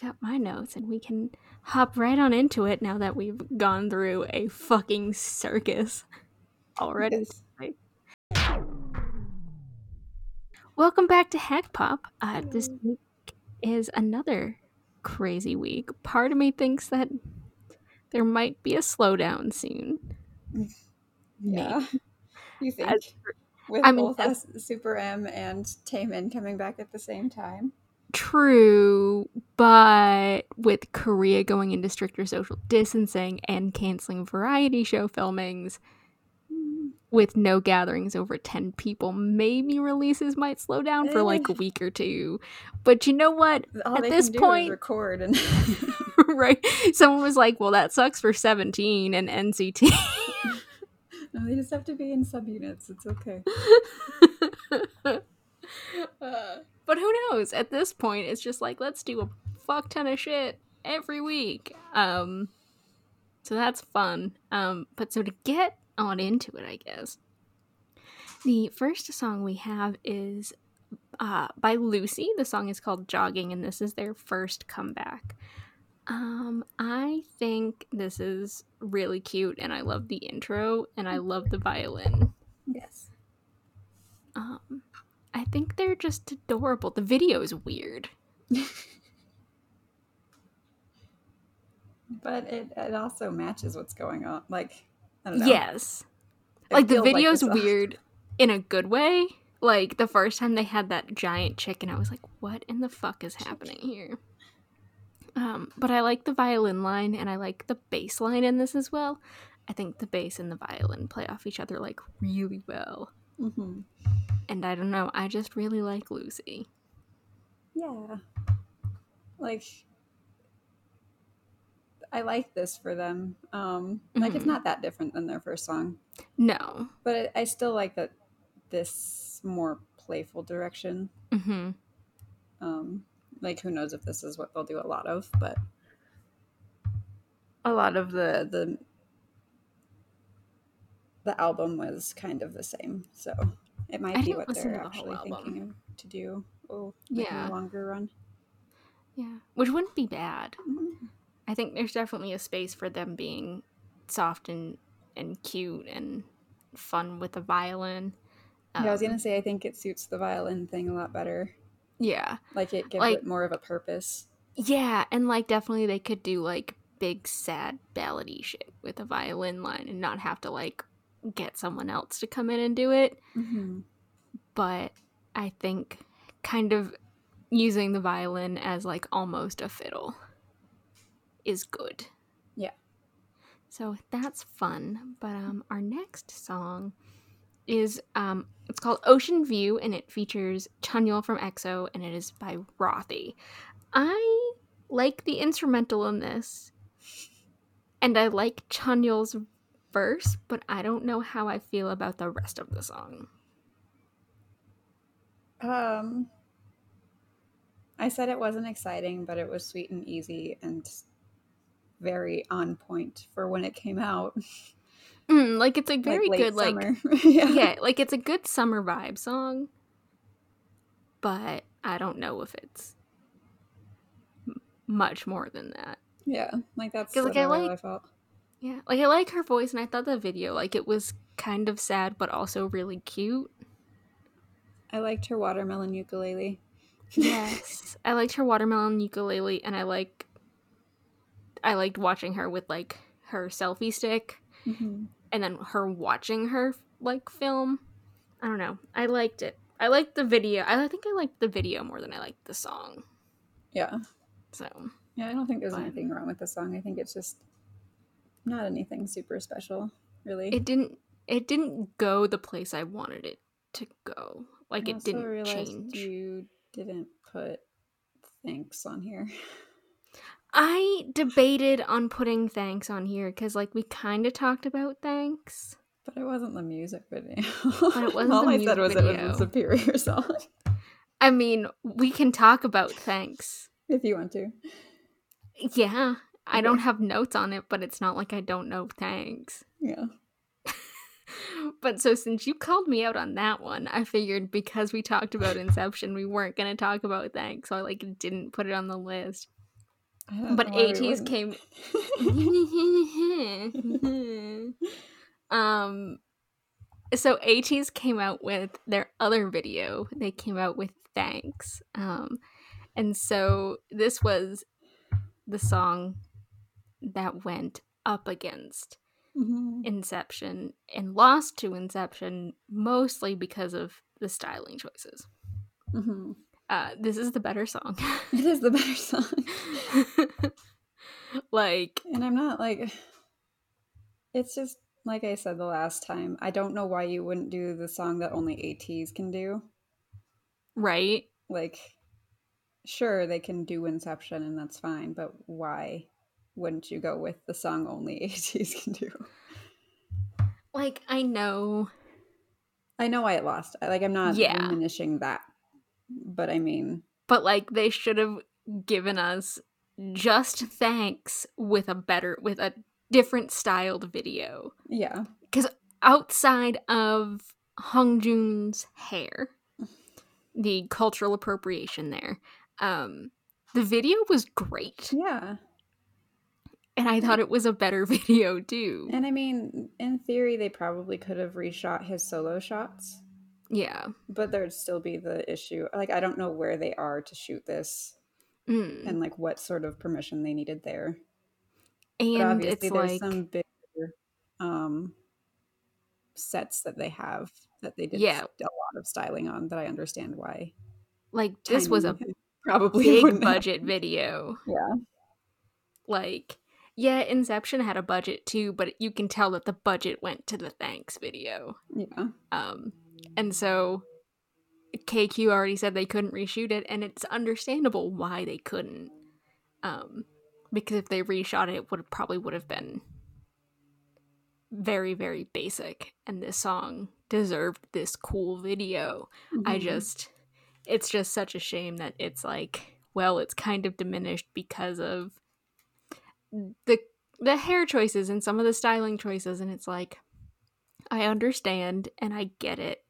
I've got my notes and we can hop right on into it now that we've gone through a fucking circus already. Yes. Welcome back to Hack Pop. Uh, this week is another crazy week. Part of me thinks that there might be a slowdown soon. Yeah. You think? As- With I mean, both us, Super M and Taemin coming back at the same time. True, but with Korea going into stricter social distancing and canceling variety show filmings with no gatherings over 10 people, maybe releases might slow down for like a week or two. But you know what? All At this point- record and right? Someone was like, well, that sucks for 17 and NCT. No, they just have to be in subunits. It's okay. Uh, but who knows? At this point, it's just like let's do a fuck ton of shit every week. Um, so that's fun. Um, but so to get on into it, I guess the first song we have is uh, by Lucy. The song is called "Jogging," and this is their first comeback. Um, I think this is really cute, and I love the intro, and I love the violin. Yes. Um, I think they're just adorable. The video is weird. But it, it also matches what's going on. Like, I don't know. Yes. It Like the video's a- weird in a good way. Like the first time they had that giant chicken, I was like, what in the fuck is happening here? Um, but I like the violin line and I like the bass line in this as well. I think the bass and the violin play off each other like really well. Mhm. And I don't know, I just really like Lucy. Yeah. Like, I like this for them. Um, like it's Mhm. not that different than their first song, No. but I, I still like that this more playful direction. hmm Um, like who knows if this is what they'll do a lot of, but a lot of the the the album was kind of the same, so it might I be what they're the actually thinking of to do. Oh, like in Yeah. a longer run. Yeah. Which wouldn't be bad. Mhm. I think there's definitely a space for them being soft and and cute and fun with the violin. yeah, I was Um, gonna say I think it suits the violin thing a lot better. Yeah. Like it gives Like- it more of a purpose. Yeah, and like definitely they could do like big sad ballady shit with a violin line and not have to like get someone else to come in and do it. Mm-hmm. But I think kind of using the violin as like almost a fiddle is good. Yeah. So that's fun. But um our next song is um it's called Ocean View and it features Chanyeol from EXO and it is by Rothy. I like the instrumental in this. And I like Chanyeol's verse, but I don't know how I feel about the rest of the song. Um, I said it wasn't exciting, but it was sweet and easy and very on point for when it came out. Mm, like it's a very late good like yeah. yeah, like it's a good summer vibe song. But I don't know if it's m- much more than that. Yeah, like that's like, I like- I felt. Yeah, like I like her voice and I thought the video like it was kind of sad but also really cute. I liked her watermelon ukulele. Yes. I liked her watermelon ukulele and I like I liked watching her with like her selfie stick hmm and then her watching her like film. I don't know. I liked it. I liked the video. I think I liked the video more than I liked the song. Yeah, So yeah. I don't think there's Fine. anything wrong with the song. I think it's just not anything super special, really. it didn't it didn't go the place I wanted it to go. Like it didn't change. You didn't put thanks on here. I debated on putting thanks on here because like we kind of talked about thanks. But it wasn't the music video. But it wasn't All the I said was it was a superior song. I mean, we can talk about thanks. if you want to. Yeah, I don't have notes on it, but it's not like I don't know thanks. Yeah. But so since you called me out on that one, I figured because we talked about Inception, we weren't going to talk about thanks, so I like didn't put it on the list. But ATEEZ came um so ATEEZ came out with their other video. They came out with thanks. Um and so this was the song that went up against Mhm. Inception and lost to Inception mostly because of the styling choices. Mhm. Uh this is the better song. It is the better song. like And I'm not like it's just like I said the last time. I don't know why you wouldn't do the song that only ATEEZ can do. right? Like sure they can do Inception and that's fine, but why wouldn't you go with the song only ATEEZ can do? Like I know I know why it lost. Like I'm not Yeah. diminishing that. But I mean, but like they should have given us just thanks with a better with a different styled video yeah. Because outside of Hongjoong's hair the cultural appropriation there um the video was great Yeah. And i thought it was a better video too And I mean, in theory they probably could have reshot his solo shots. yeah but there'd still be the issue like i don't know where they are to shoot this Mm. and like what sort of permission they needed there but and obviously it's there's like some bigger um sets that they have that they did Yeah. a lot of styling on that i understand why like this was a probably big budget video yeah like yeah inception had a budget too but you can tell that the budget went to the thanks video. Yeah. Um and so kq already said they couldn't reshoot it and it's understandable why they couldn't. Um because if they reshot it it would probably would have been very very basic and this song deserved this cool video. I Mhm. just it's just such a shame that it's like well it's kind of diminished because of the the hair choices and some of the styling choices and it's like I understand and I get it.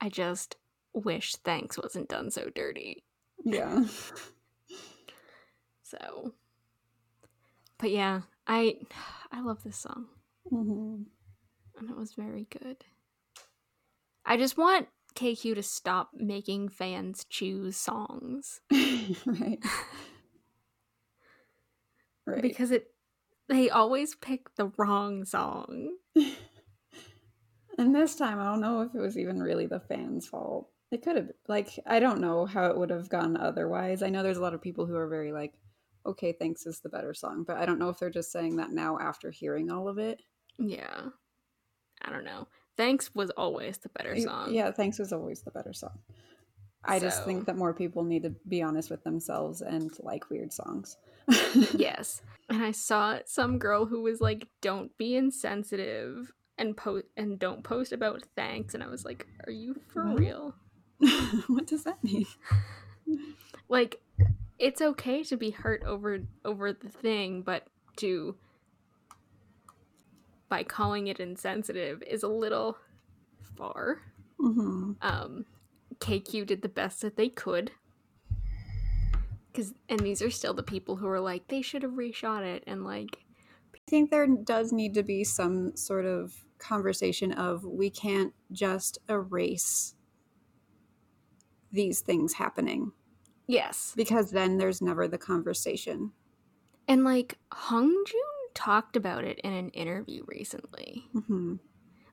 I just wish thanks wasn't done so dirty. yeah So but yeah, I I love this song Mhm. and it was very good. I just want KQ to stop making fans choose songs. right right because it they always pick the wrong song. And this time, I don't know if it was even really the fans' fault. It could have, like, I don't know how it would have gone otherwise. I know there's a lot of people who are very like, okay, thanks is the better song, but I don't know if they're just saying that now after hearing all of it. Yeah. I don't know. Thanks was always the better song. Yeah, thanks was always the better song. I just think that more people need to be honest with themselves and like weird songs. Yes. And I saw some girl who was like, "Don't be insensitive and post and don't post about thanks." And I was like, "Are you for What? real?" what does that mean? Like it's okay to be hurt over over the thing, but to by calling it insensitive is a little far. hmm um KQ did the best that they could. Cause and these are still the people who are like, they should have reshot it and like I think there does need to be some sort of conversation of we can't just erase these things happening Yes. because then there's never the conversation. And like Hongjoong talked about it in an interview recently. hmm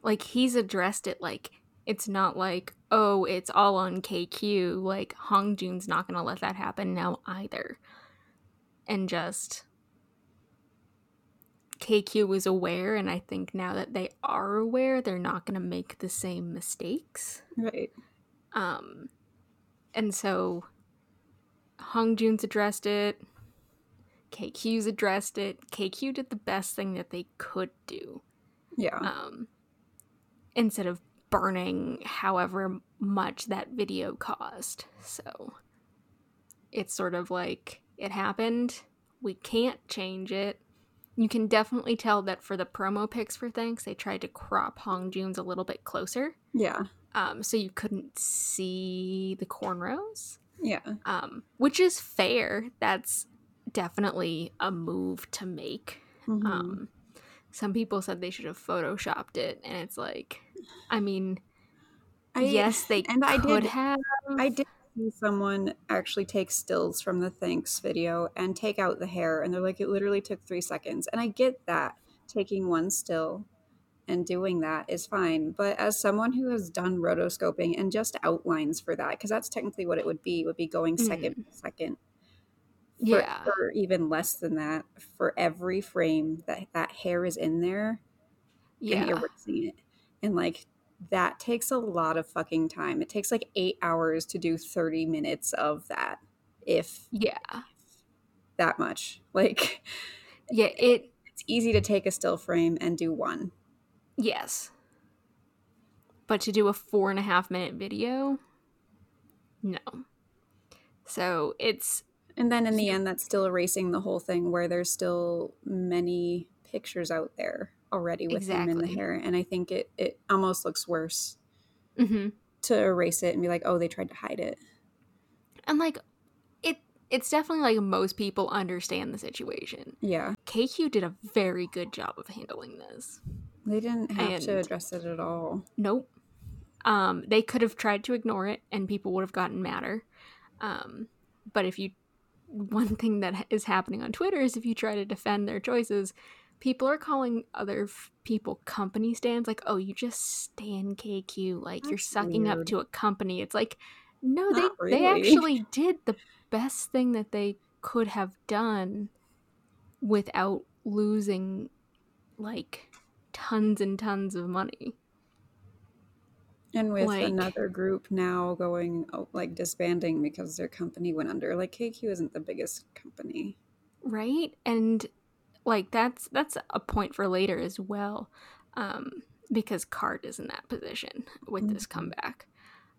Like he's addressed it like it's not like, oh, it's all on KQ. Like Hongjoong's not gonna let that happen now either. And just KQ was aware, and I think now that they are aware, they're not gonna make the same mistakes. Right. Um, and so Hongjoong's addressed it. KQ's addressed it. KQ did the best thing that they could do. Yeah. Um, instead of burning however much that video cost. So it's sort of like it happened. We can't change it. You can definitely tell that for the promo pics for Thanks, they tried to crop Hongjoong's a little bit closer yeah. um, so you couldn't see the cornrows, Yeah. um, which is fair. That's definitely a move to make. Mhm. Um, some people said they should have photoshopped it, and it's like, I mean, I- yes, they and I did- have. I did see someone actually take stills from the thanks video and take out the hair, and they're like, it literally took three seconds. And I get that taking one still and doing that is fine. But as someone who has done rotoscoping and just outlines for that, because that's technically what it would be, would be going second mm. by second. For, Yeah. or even less than that for every frame that that hair is in there Yeah. and erasing it. And like that takes a lot of fucking time. It takes like eight hours to do 30 minutes of that, if yeah, that much. Like yeah. It it's easy to take a still frame and do one. yes, but to do a four and a half minute video, no. So it's And then in the end, that's still erasing the whole thing where there's still many pictures out there already with him in the hair. And I think it, it almost looks worse mhm. to erase it and be like, oh, they tried to hide it. and like it. It's definitely like most people understand the situation. Yeah. KQ did a very good job of handling this. They didn't have to address it at all. Nope. Um, they could have tried to ignore it, and people would have gotten madder. Um, but if you, one thing that is happening on Twitter is if you try to defend their choices, people are calling other f- people company stands like, "Oh, you just stand KQ, like you're That's sucking up to a company." It's like, no, they Not they really. actually did the best thing that they could have done without losing like tons and tons of money. And with Like- another group now going oh, like disbanding because their company went under, like KQ isn't the biggest company. right and like that's that's a point for later as well um because KARD is in that position with this Mhm. comeback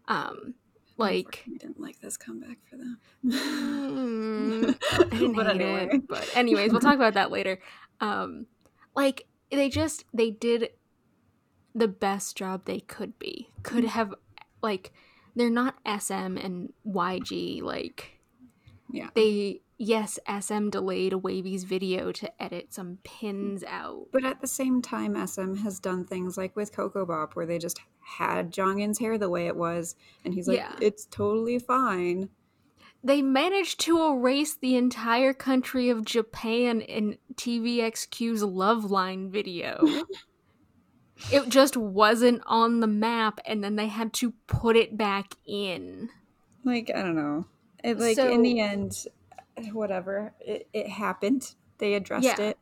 um like I didn't like this comeback for them. mm, i didn't But hate anyway. it but anyways we'll talk about that later um like they just they did the best job they could be could Mm. have like they're not sm and yg like Yeah. they yes sm delayed WayV's video to edit some pins out But at the same time, SM has done things like with Ko Ko Bop, where they just had Jongin's hair the way it was, and he's like, Yeah. "It's totally fine." they managed to erase the entire country of japan in tvxq's love line video it just wasn't on the map and then they had to put it back in Like I don't know. It like in the end, whatever. It it happened. They addressed Yeah. it,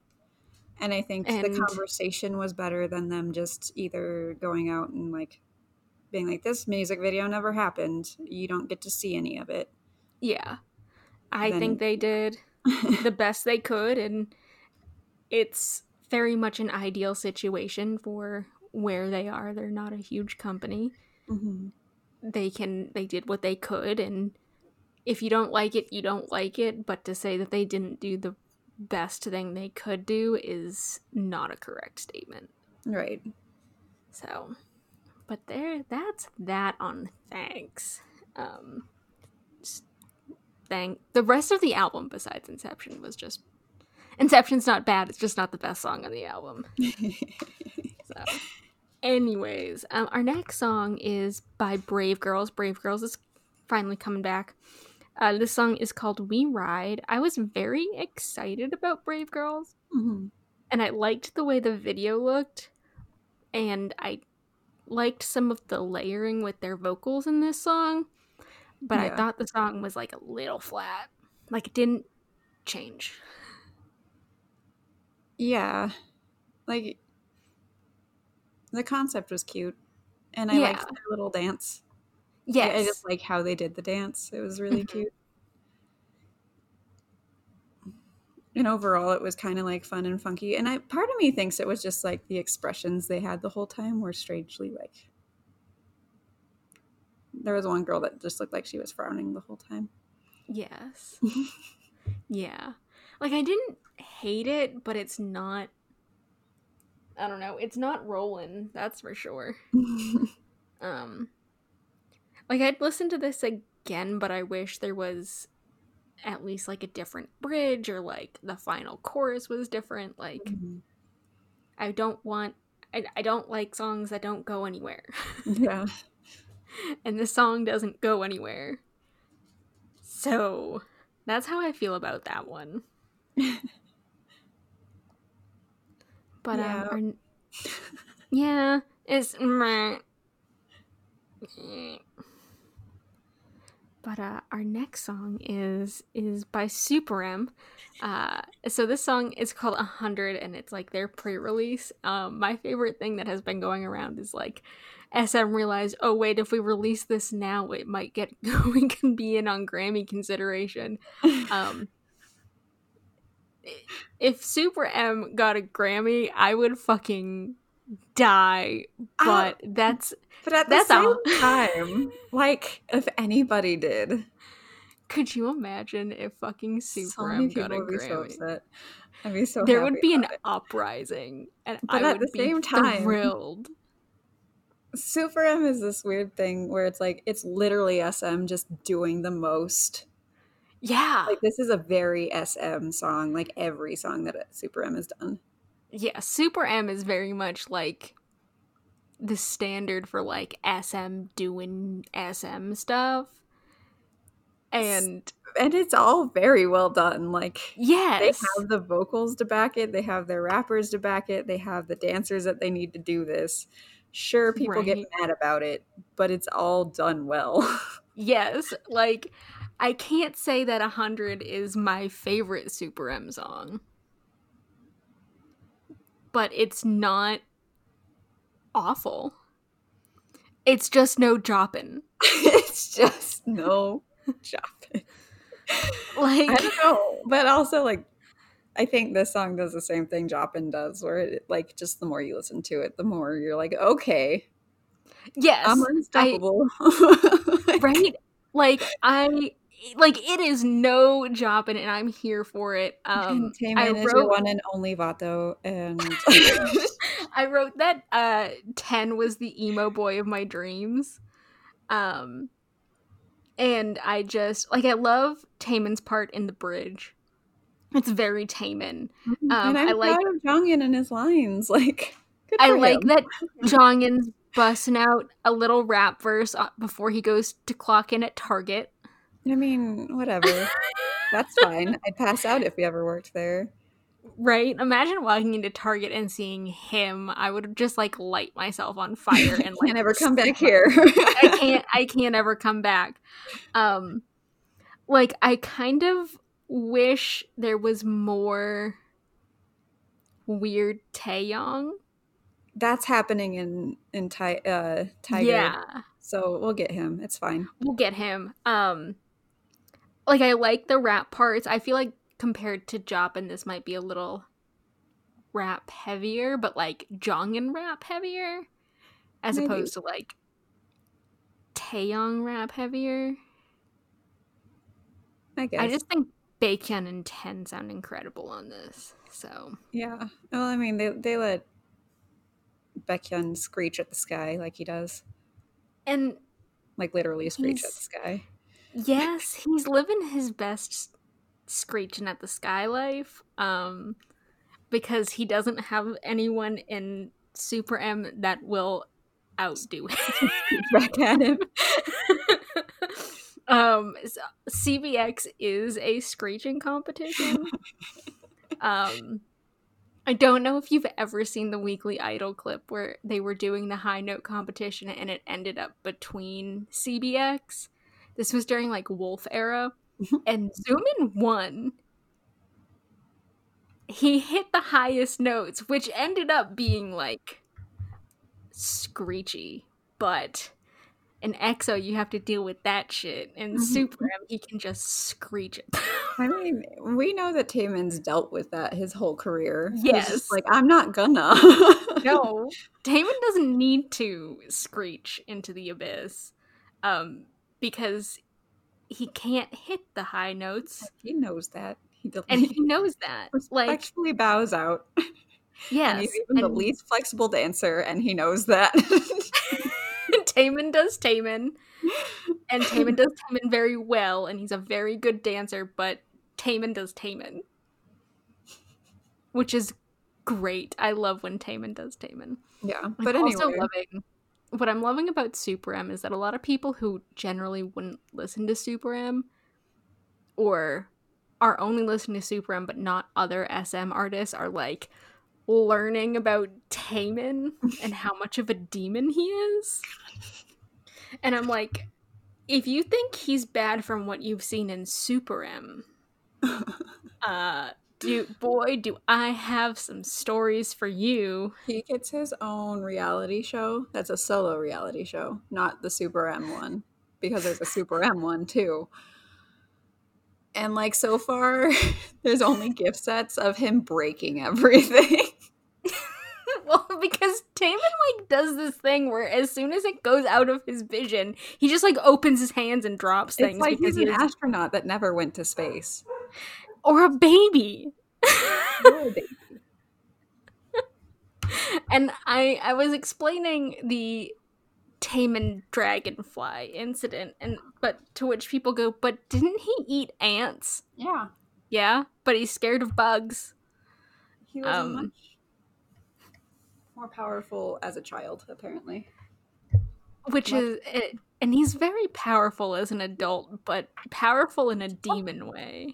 and I think the conversation was better than them just either going out and like being like, "This music video never happened. You don't get to see any of it." yeah i Then- think they did the best they could and it's very much an ideal situation for where they are they're not a huge company Mhm. they can they did what they could and if you don't like it you don't like it but to say that they didn't do the best thing they could do is not a correct statement. Right. so but there that's that on thanks. Um thank the rest of the album besides inception was just inception's not bad it's just not the best song on the album. So anyways um, our next song is by brave girls. Brave girls is finally coming back uh, this song is called we ride i was very excited about brave girls Mhm. and I liked the way the video looked, and I liked some of the layering with their vocals in this song, but I thought the song was like a little flat. Like it didn't change. Yeah. Like the concept was cute. And I Yeah. liked their little dance. Yes. I just like how they did the dance. It was really Mhm. cute. And overall it was kind of like fun and funky. And I part of me thinks it was just like the expressions they had the whole time were strangely like there was one girl that just looked like she was frowning the whole time. yes. yeah. Like I didn't hate it, but it's not I don't know, it's not rolling, that's for sure. Um like I'd listen to this again, but I wish there was at least like a different bridge or like the final chorus was different. Like Mhm. I don't want I, I don't like songs that don't go anywhere. Yeah. and this song doesn't go anywhere. So that's how I feel about that one. But Yeah. um, our, yeah, it's meh. But uh, our next song is is by Super M. Uh, so this song is called hundred, and it's like their pre-release. Um, my favorite thing that has been going around is like SM realized, oh wait, if we release this now, it might get we can be in on Grammy consideration. Um, if Super M got a Grammy, I would fucking die. But that's but at the That's same all. time, like if anybody did, could you imagine if fucking Super so many M got a be so Grammy? upset. I'd be so. there would be an it. uprising, and But I at would the be same time- thrilled. Super M is this weird thing where it's like it's literally SM just doing the most. Yeah, Like this is a very SM song, like every song that Super M has done. Yeah. Super M is very much like the standard for like SM doing SM stuff, and And it's all very well done. Like yes, they have the vocals to back it, they have their rappers to back it, they have the dancers that they need to do this. Sure, people get mad about it, but it's all done well. Yes, like I can't say that 100 is my favorite Super M song. But it's not awful. It's just no joppin'. it's just no job. Like I don't know, but also like I think this song does the same thing Jopping does, where it like just the more you listen to it, the more you're like, okay, yes, I'm I, unstoppable. right? Like I like it is no joppin' and I'm here for it. Um and I Taemin is your one and only Vato, and I wrote that uh 10 was the emo boy of my dreams. Um and I just like I love Taemin's part in the bridge. It's very Taemin. Um, and I'm I like- proud of Jongin and his lines. Like, good I for like him. that Jongin's busting out a little rap verse uh, before he goes to clock in at Target. I mean, whatever. That's fine. I'd pass out if we ever worked there. Right? Imagine walking into Target and seeing him. I would just like light myself on fire and like Can't ever come back here. I can't I can't ever come back. Um like I kind of wish there was more weird Taeyong. That's happening in in Ti- uh, Tiger. Yeah. So we'll get him. It's fine. We'll get him. Um like I like the rap parts. I feel like compared to Jopping this might be a little rap heavier, but like Jongin rap heavier as Maybe. opposed to like Taeyong rap heavier. I guess. I just think Baekhyun and Ten sound incredible on this. So yeah. Well, I mean, they they let Baekhyun screech at the sky like he does, and like literally screech at the sky. Yes, he's living his best screeching at the sky life. Um because he doesn't have anyone in Super M that will outdo him. Back at him. um so CBX is a screeching competition. um I don't know if you've ever seen the Weekly Idol clip where they were doing the high note competition and it ended up between CBX. This was during like Wolf era and Xiumin won. He hit the highest notes, which ended up being like screechy, but in EXO you have to deal with that shit. In Mhm. Super M he can just screech it. I mean, we know that Taemin's dealt with that his whole career. Yes. just like I'm not gonna. no, Taemin doesn't need to screech into the abyss, um, because he can't hit the high notes, he knows that. He del- and he knows that. Like, respectfully bows out. And he's even the least flexible dancer, and he knows that. Taemin does Taemin. and Taemin does Taemin very well, and he's a very good dancer. But Taemin does Taemin, which is great. I love when Taemin does Taemin. Yeah, I'm but also anyway, loving what I'm loving about Super M is that a lot of people who generally wouldn't listen to Super M or are only listening to Super M but not other SM artists are like learning about Taemin and how much of a demon he is. And I'm like, if you think he's bad from what you've seen in Super M, uh do boy do I have some stories for you. he gets his own reality show. That's a solo reality show, not the Super M one, because there's a Super M one too. And like so far, there's only gift sets of him breaking everything. well, because Taemin like does this thing where as soon as it goes out of his vision, he just like opens his hands and drops things It's like because he's he an astronaut that never went to space. Or a baby. A baby. and I I was explaining the Taemin dragonfly incident and but to which people go, but didn't he eat ants? yeah, Yeah, but he's scared of bugs. he was Um, much more powerful as a child, apparently. Which Much- is it, and he's very powerful as an adult, but powerful in a demon way.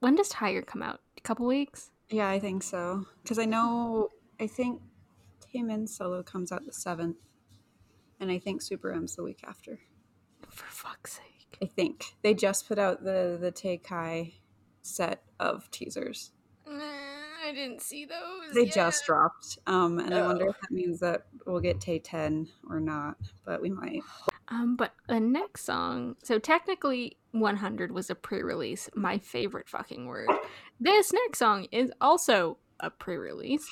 When does Tiger come out? A couple weeks? Yeah, I think so. Because I know, I think Taemin solo comes out the seventh, and I think Super M's the week after. For fuck's sake. I think they just put out the the TaeKai set of teasers. I didn't see those. They just dropped, um, and I wonder if that means that we'll get TaeTen or not, but we might. Um, but the next song, so technically 100 was a pre-release, my favorite fucking word. This next song is also a pre-release.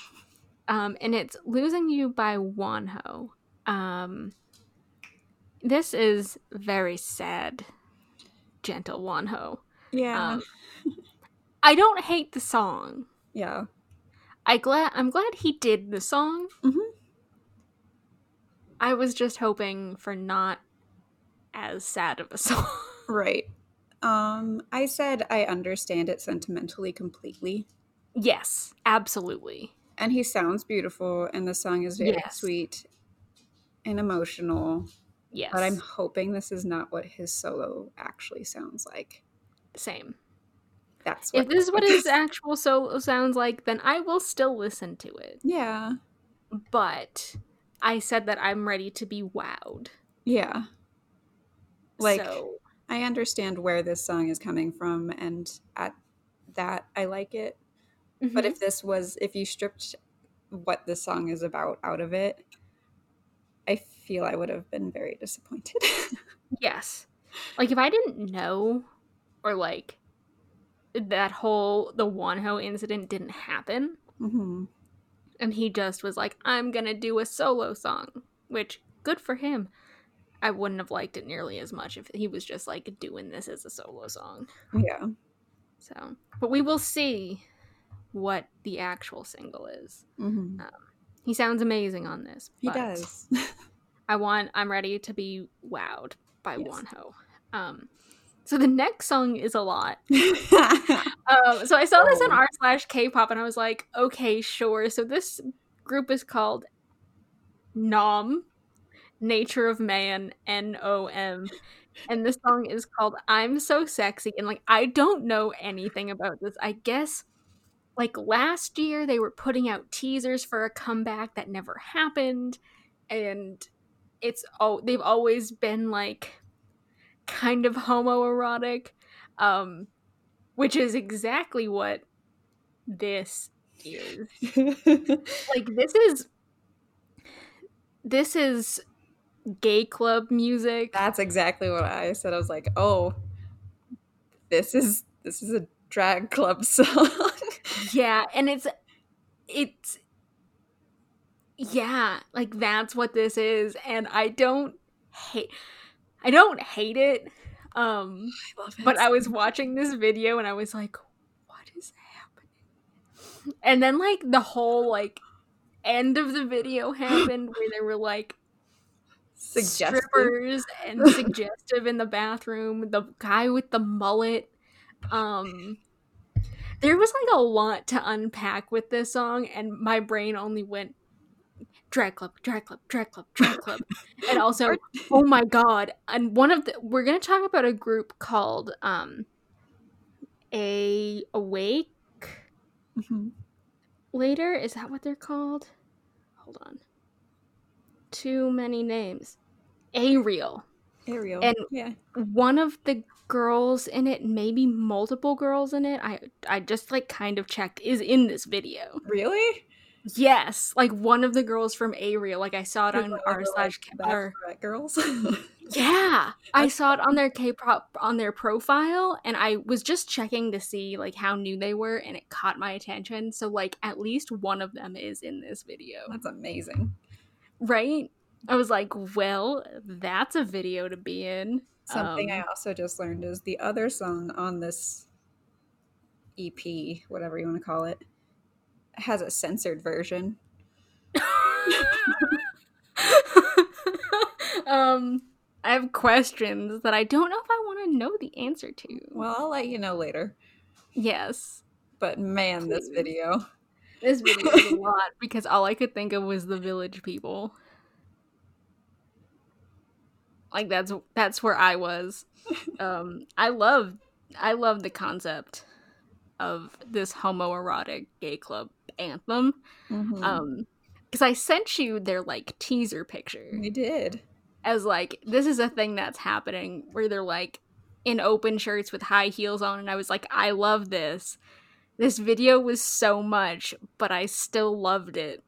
Um, and it's Losing You by Wonho. Um, this is very sad, gentle Wonho. Yeah, Um, I don't hate the song. yeah, I glad I'm glad he did the song. Mhm. I was just hoping for not as sad of a song. right. Um, I said I understand it sentimentally completely, yes, absolutely. and he sounds beautiful, and the song is very Yes. sweet and emotional. Yes. But I'm hoping this is not what his solo actually sounds like. same. That's what. If this is what his actual solo sounds like, then I will still listen to it. Yeah, But I said that I'm ready to be wowed. yeah. Like so, I understand where this song is coming from, and at that I like it. But mhm. if this was, if you stripped what this song is about out of it, I feel I would have been very disappointed. yes, like if I didn't know, or like that whole the Wonho incident didn't happen, hmm and he just was like, "I'm gonna do a solo song," which good for him. I wouldn't have liked it nearly as much if he was just like doing this as a solo song. Yeah, So, but we will see what the actual single is. hmm He sounds amazing on this. he does. I want. I'm ready to be wowed by Yes. Wonho. Um, so the next song is a lot. Um, so I saw this on Oh. r slash K-pop, and I was like, okay, sure. So this group is called Nom, Nature of Man, N O M, and this song is called "I'm So Sexy." And like, I don't know anything about this. I guess like last year they were putting out teasers for a comeback that never happened, and it's oh they've always been like kind of homoerotic. Um, which is exactly what this is. Like this is this is gay club music. That's exactly what I said. I was like, oh, this is this is a drag club song. Yeah, and it's it's yeah, like that's what this is and I don't hate I don't hate it. Um I love it. but I was watching this video and I was like, what is happening? And then like the whole like end of the video happened where they were like Suggestive. strippers and suggestive in the bathroom. The guy with the mullet. Um, there was like a lot to unpack with this song, and my brain only went drag club, drag club, drag club, drag club, and also, oh my god! And one of the we're gonna talk about a group called um, a awake Mhm. later. Is that what they're called? Hold on. Too many names. Ariel. Ariel. And- yeah. One of the girls in it, maybe multiple girls in it. I I just like kind of checked is in this video. Really? Yes, like one of the girls from Ariel. Like I saw it on that r slash like, girls. yeah. I saw it on their K-pop on their profile, and I was just checking to see like how new they were, and it caught my attention. So like at least one of them is in this video. That's amazing. right? I was like, well, that's a video to be in. Something I Um, also just learned is the other song on this EP, whatever you want to call it, has a censored version. um, I have questions that I don't know if I want to know the answer to. Well, I'll let you know later. yes, But man, this video. this video is a lot because all I could think of was the village people. Like that's that's where I was. Um, I love I love the concept of this homoerotic gay club anthem. Mhm. Um, because I sent you their like teaser picture. I did. as like this is a thing that's happening where they're like in open shirts with high heels on and I was like I love this. This video was so much, but I still loved it.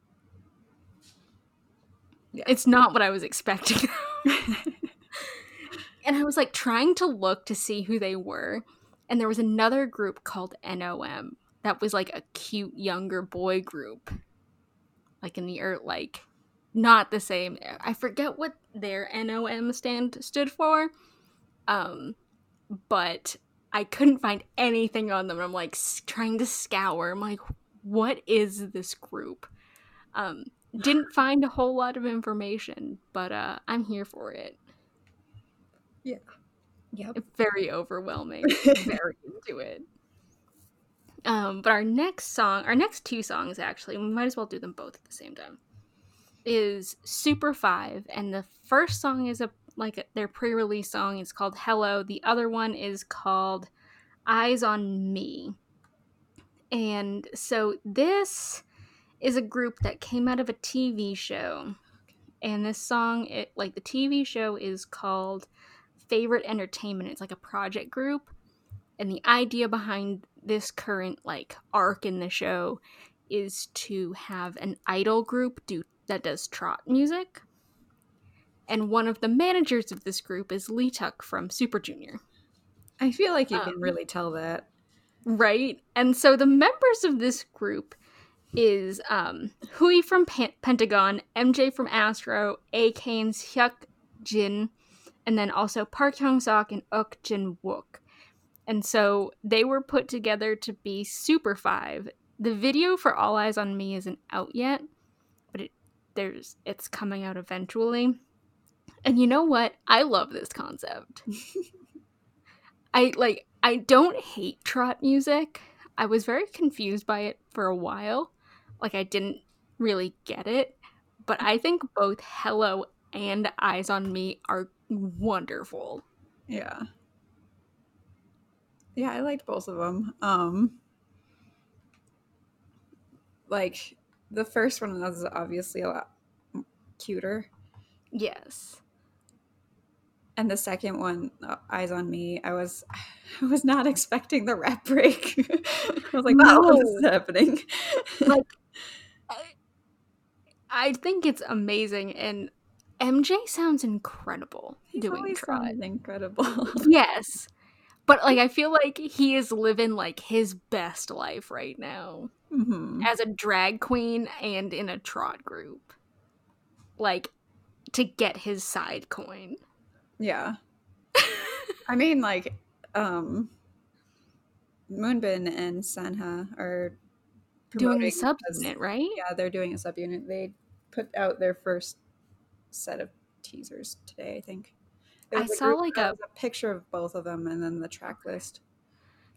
Yeah. It's not what I was expecting. and I was like trying to look to see who they were and there was another group called NOM that was like a cute younger boy group. Like in the earth like not the same. I forget what their NOM stand stood for. Um, but I couldn't find anything on them. I'm like trying to scour. I'm like, what is this group? Um, didn't find a whole lot of information, but uh, I'm here for it. Yep. Very overwhelming. Very into it. Um, but our next song, our next two songs actually, we might as well do them both at the same time. Is Super Five, and the first song is a like their pre-release song. It's called Hello. The other one is called Eyes on Me. And so this is a group that came out of a TV show. And this song, it like the TV show is called Favorite Entertainment. It's like a project group. And the idea behind this current like arc in the show is to have an idol group do that does trot music. And one of the managers of this group is Leeteuk from Super Junior. I feel like you can Um, really tell that. Right? And so the members of this group is um, Hui from Pan- Pentagon, MJ from Astro, AK and Hyuk Jin, and then also Park Hyung Sok and Uk Jin Wook. And so they were put together to be Super Five. The video for All Eyes on Me isn't out yet, but it there's it's coming out eventually. And you know what? I love this concept. I like I don't hate trot music. I was very confused by it for a while. Like I didn't really get it, but I think both Hello and Eyes on Me are wonderful. Yeah. Yeah, I liked both of them. Um like the first one was obviously a lot cuter Yes. and the second one uh, eyes on me i was i was not expecting the rap break i was like wow No. this is happening Like I, I think it's amazing and MJ sounds incredible He's doing trot. incredible Yes. But like I feel like he is living like his best life right now. Mhm. as a drag queen and in a trot group. Like to get his side coin. yeah i mean like um moonbin and sanha are Doing a subunit, right? yeah they're doing a subunit they put out their first set of teasers today. I think I saw, like, a- a picture of both of them and then the track list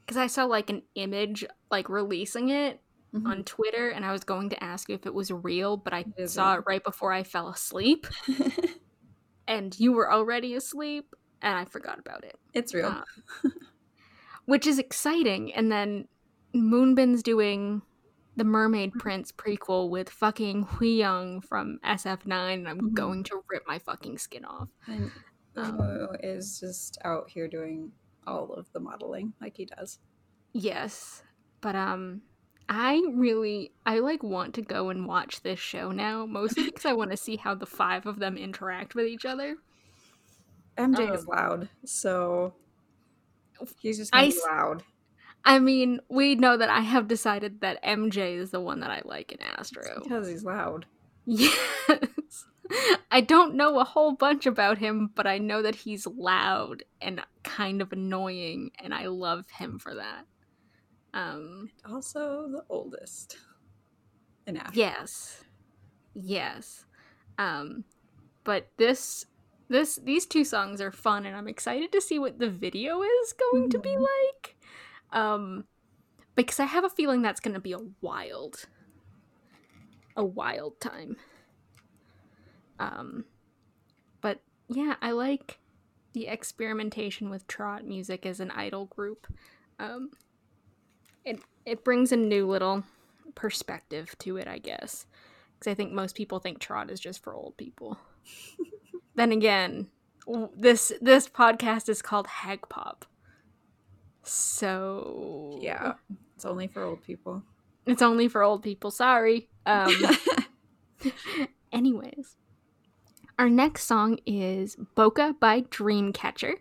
Because I saw like an image like releasing it Mhm. on Twitter, and I was going to ask you if it was real, but I It saw it right before I fell asleep, and you were already asleep, and I forgot about it. it's real. Uh, which is exciting. And then Moonbin's doing the Mermaid Prince prequel with fucking Hwiyoung from SF9, and I'm Mhm. going to rip my fucking skin off. and um, is just out here doing all of the modeling like he does. Yes, but um, I really I like want to go and watch this show now, mostly because I want to see how the five of them interact with each other. MJ is Um, loud, so he's just I loud. I mean, we know that I have decided that MJ is the one that I like in Astro. because he's loud. Yes. I don't know a whole bunch about him, but I know that he's loud and kind of annoying, and I love him for that. Um, Also the oldest. In Ash. yes. Yes. Um, but this this these two songs are fun and I'm excited to see what the video is going to be Mhm. like. Um because I have a feeling that's going to be a wild a wild time. Um but yeah, I like the experimentation with trot music as an idol group. Um it it brings a new little perspective to it, I guess. Because I think most people think trot is just for old people. then again, this this podcast is called Hag Pop. So Yeah. It's only for old people. it's only for old people. Sorry. Um, anyways, our next song is "Boca" by Dreamcatcher.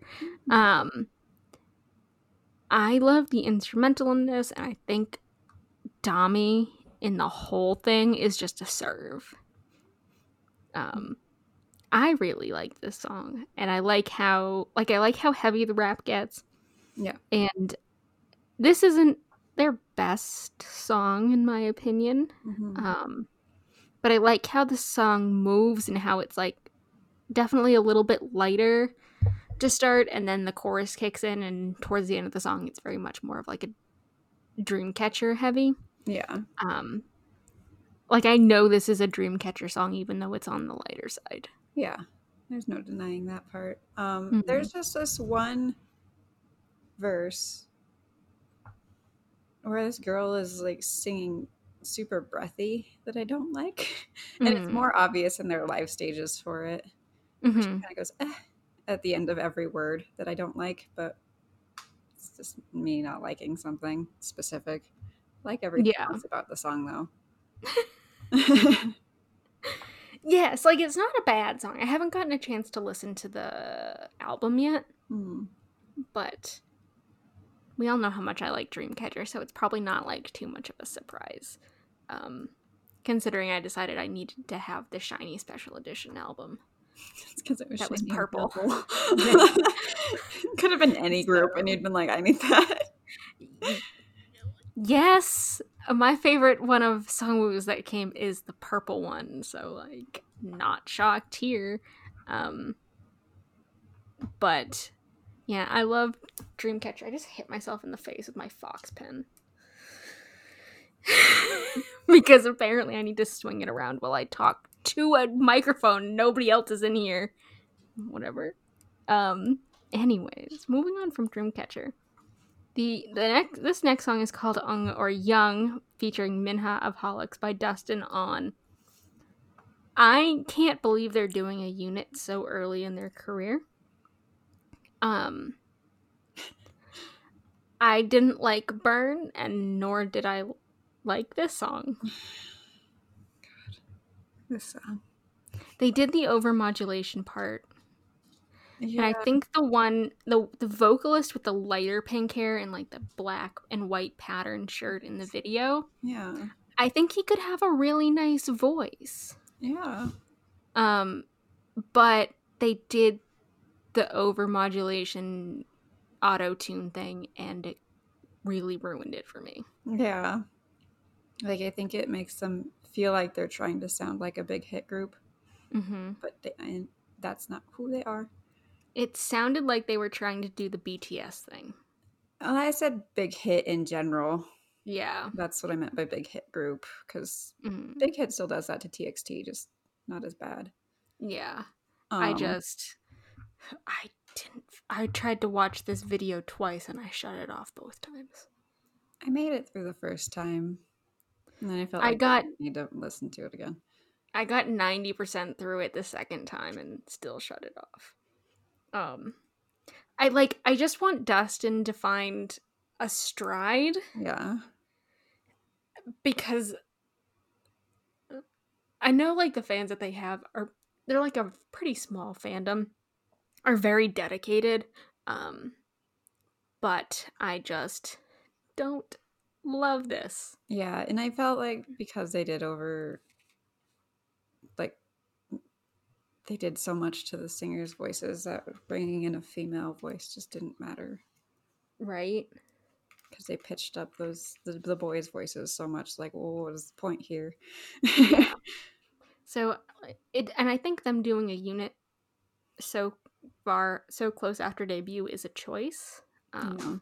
Um, I love the instrumental in this, and I think Dami in the whole thing is just a serve. Um, I really like this song, and I like how like I like how heavy the rap gets. Yeah. and this isn't their best song in my opinion. Mhm. Um, but I like how the song moves and how it's like definitely a little bit lighter to start, and then the chorus kicks in, and towards the end of the song, it's very much more of like a dreamcatcher heavy. yeah. Um, like I know this is a dreamcatcher song, even though it's on the lighter side. Yeah. There's no denying that part. Um, Mhm. There's just this one verse where this girl is like singing super breathy that I don't like. and it's Mhm. more obvious in their live stages for it. She Mhm. kind of goes, eh, at the end of every word that I don't like, but it's just me not liking something specific. I like everything Yeah. else about the song though. Yes, like it's not a bad song. I haven't gotten a chance to listen to the album yet, Hmm. but we all know how much I like Dreamcatcher, so it's probably not like too much of a surprise. Um, considering I decided I needed to have the shiny special edition album. Because it was That was and purple. Could have been any group, and you'd been like, I need that. Yes, my favorite one of Songwoo's that came is the purple one, so like not shocked here. Um but yeah, I love Dreamcatcher. I just hit myself in the face with my fox pen. because apparently I need to swing it around while I talk to a microphone. Nobody else is in here. Whatever. Um anyways, moving on from Dreamcatcher. The the next this next song is called Ung or Young, featuring Minha of Holics by Dustin On. I can't believe they're doing a unit so early in their career. Um I didn't like Burn and nor did I like this song. This song. They did the overmodulation part Yeah. And I think the one the the vocalist with the lighter pink hair and like the black and white pattern shirt in the video, yeah. I think he could have a really nice voice. Yeah. Um but they did the overmodulation auto tune thing and it really ruined it for me. Yeah. Like I think it makes them feel like they're trying to sound like a big hit group, Mhm. but they, and that's not who they are. It sounded like they were trying to do the BTS thing. Well, I said big hit in general. Yeah. That's what I meant by big hit group because Mhm. Big Hit still does that to TXT, just not as bad. Yeah. I Um, just I didn't I tried to watch this video twice and I shut it off both times. I made it through the first time, and then I felt I like got- I need to listen to it again. I got 90% through it the second time and still shut it off. Um I like I just want Dustin to find a stride Yeah, because I know like the fans that they have are they're like a pretty small fandom are very dedicated um but I just don't love this. yeah, and I felt like because they did over, like, they did so much to the singers' voices that bringing in a female voice just didn't matter Right? because they pitched up those the, the boys' voices so much. Like, well, what is the point here? Yeah. So it and I think them doing a unit so far so close after debut is a choice. Um, Yeah.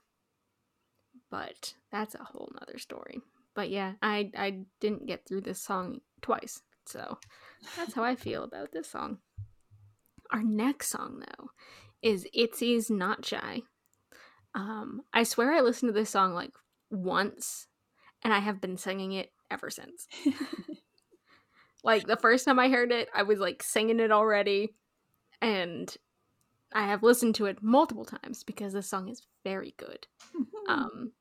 but that's a whole nother story. But yeah, I I didn't get through this song twice. So that's how I feel about this song. Our next song though is Itzy's Not Shy. Um I swear I listened to this song like once and I have been singing it ever since. Like the first time I heard it, I was like singing it already, and I have listened to it multiple times because this song is very good. Um,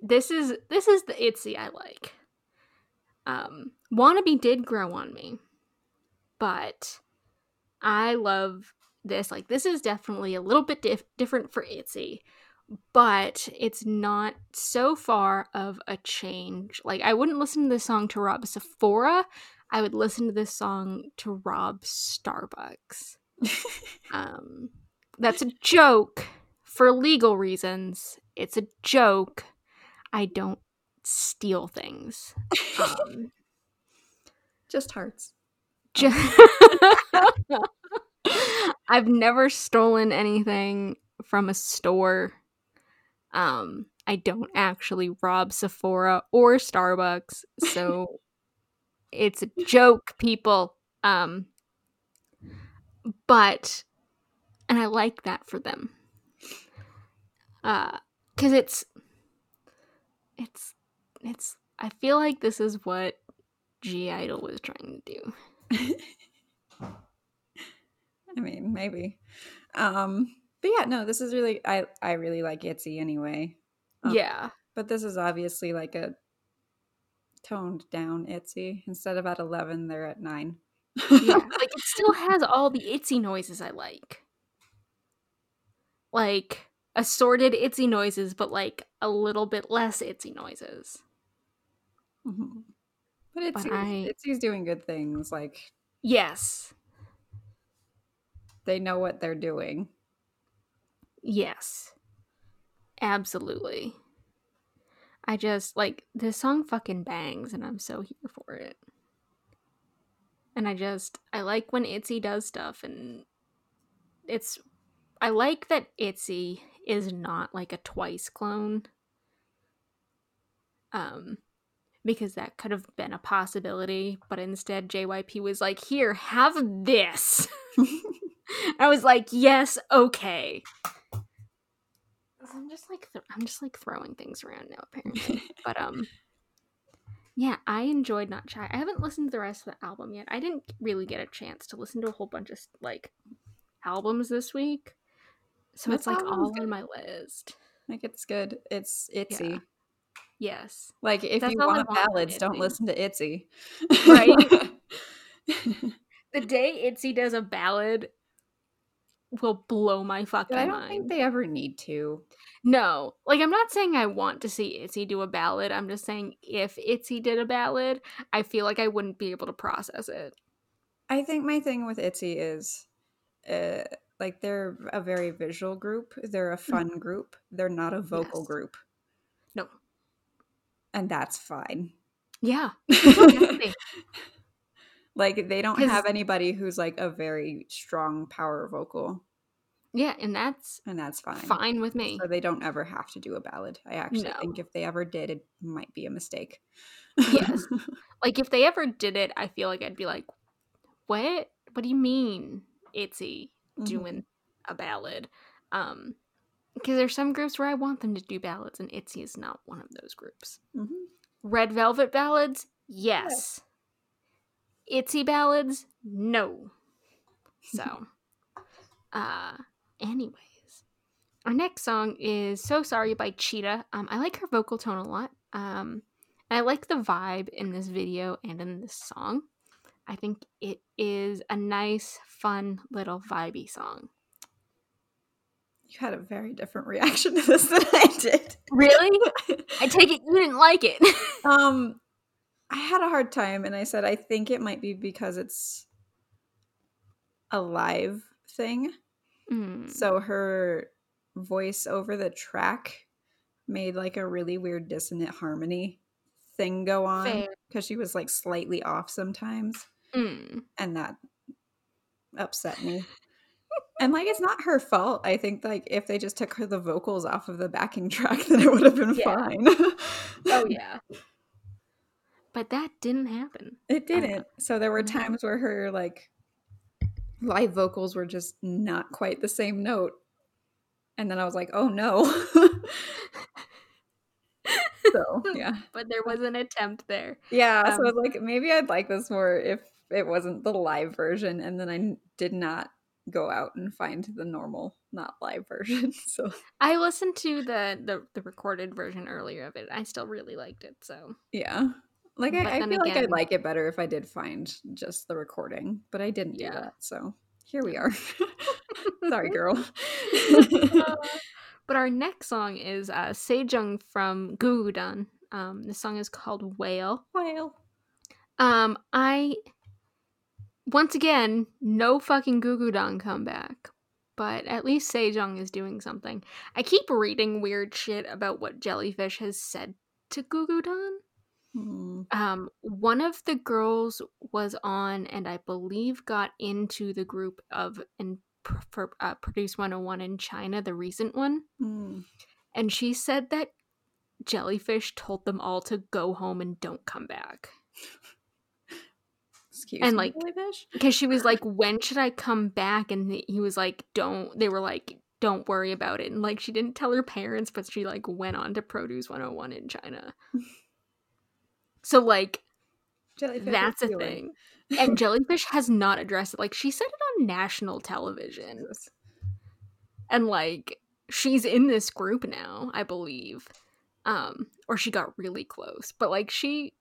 this is this is the Itzy I like. Um, Wannabe did grow on me, but I love this. Like this is definitely a little bit dif- different for Itzy, but it's not so far of a change. Like I wouldn't listen to this song to rob Sephora. I would listen to this song to rob Starbucks. um, that's a joke for legal reasons. It's a joke. I don't steal things. Um, just hearts. ju- I've never stolen anything from a store. Um, I don't actually rob Sephora or Starbucks, so it's a joke, people. Um, but and I like that for them. Uh, cuz it's it's it's I feel like this is what G Idol was trying to do. I mean, maybe. Um, but yeah, no, this is really I I really like Itzy anyway. Um, yeah. But this is obviously like a toned down Itzy. Instead of at eleven, they're at nine. Yeah, like it still has all the Itzy noises I like. Like assorted Itzy noises, but like a little bit less Itzy noises. Mhm. But But I- Itzy's doing good things. Like Yes. they know what they're doing. Yes. Absolutely. I just like this song fucking bangs and I'm so here for it. And I just I like when Itzy does stuff and it's I like that Itzy is not like a twice clone. Um because that could have been a possibility, but instead JYP was like, "Here, have this." I was like, "Yes, okay." I'm just like th- I'm just like throwing things around now apparently. but um yeah, I enjoyed Not Shy. I haven't listened to the rest of the album yet. I didn't really get a chance to listen to a whole bunch of like albums this week. So This it's like all good. on my list. like it's good. It's Itzy. Yeah. Yes. Like if That's you want ballads, don't listen to Itzy. Right? The day Itzy does a ballad will blow my fucking but I don't mind. think they ever need to. No, like I'm not saying I want to see Itzy do a ballad. I'm just saying if Itzy did a ballad, I feel like I wouldn't be able to process it. I think my thing with Itzy is uh like they're a very visual group. They're a fun group. They're not a vocal Yes. group. No. And that's fine. Yeah. Like they don't have anybody who's like a very strong power vocal, Yeah, and that's and that's fine. fine with me. So they don't ever have to do a ballad. I actually No. think if they ever did, it might be a mistake. Yes. Like if they ever did it, I feel like I'd be like, "What? What do you mean, Itzy Mhm. doing a ballad?" Um, because there's some groups where I want them to do ballads, and Itzy is not one of those groups. Mhm. Red Velvet ballads, yes. Itzy ballads, no. So, uh, anyways, our next song is "So Sorry" by Cheetah. Um, I like her vocal tone a lot. Um, I like the vibe in this video and in this song. I think it is a nice, fun little vibey song. You had a very different reaction to this than I did. Really? I take it you didn't like it. um, I had a hard time, and I said I think it might be because it's a live thing. Mm. So her voice over the track made like a really weird dissonant harmony thing go on because she was like slightly off sometimes, Mm. and that upset me. and like it's not her fault. I think like if they just took her the vocals off of the backing track, then it would have been Yeah. fine. Oh yeah. But that didn't happen. It didn't. So there were times where her like live vocals were just not quite the same note. And then I was like, "Oh no." so, yeah. But there was an attempt there. Yeah, so I Um, was like maybe I'd like this more if it wasn't the live version and then I did not go out and find the normal not live version. So, I listened to the, the the recorded version earlier of it. I still really liked it. So yeah. Like But I, I feel like I'd like it better if I did find just the recording, but I didn't do that. So, here we are. Sorry, girl. Uh, but our next song is uh, Sejeong from Gugudan. Um, the song is called Whale. Whale. Um, I once again no fucking Gugudan comeback, but at least Sejeong is doing something. I keep reading weird shit about what Jellyfish has said to Gugudan. Hmm, Um, one of the girls was on, and I believe got into the group of and for uh, Produce 101 in China, the recent one, hmm. and she said that Jellyfish told them all to go home and don't come back. excuse And, me, like, Jellyfish? because she was like when should i come back and he- he was like don't they were like don't worry about it and like she didn't tell her parents but she like went on to produce 101 in china so like Jellyfish that's a thing. And jellyfish has not addressed it. Like she said it on national television. Jesus. and like she's in this group now i believe. Um or she got really close. But like she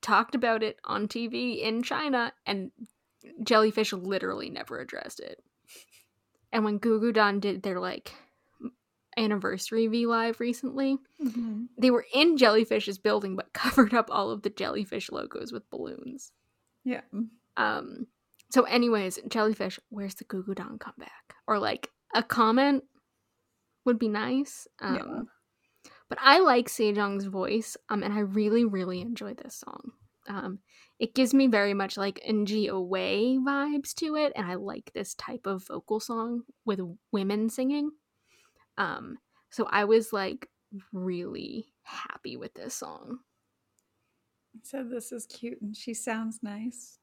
talked about it on tv in china and jellyfish literally never addressed it. And when gugudan did their like anniversary v live recently Mhm. they were in jellyfish's building but covered up all of the jellyfish logos with balloons Yeah. um so anyways jellyfish where's the gugudan comeback or like a comment would be nice um Yeah. but i like Sejeong's voice um and i really really enjoy this song um it gives me very much like ng away vibes to it and i like this type of vocal song with women singing um so i was like really happy with this song Said this is cute and she sounds nice.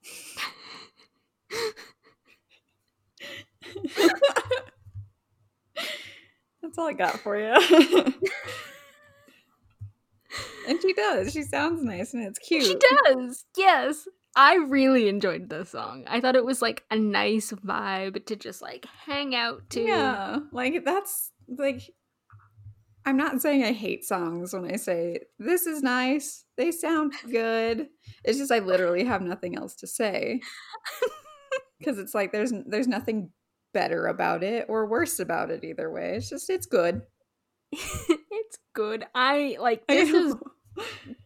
That's all I got for you. and she does. She sounds nice and it's cute. She does. Yes. I really enjoyed this song. I thought it was like a nice vibe to just like hang out to. Yeah. Like that's like I'm not saying I hate songs when I say this is nice. They sound good. It's just I literally have nothing else to say. Cuz it's like there's there's nothing better about it or worse about it either way. It's just it's good. it's good. I like this is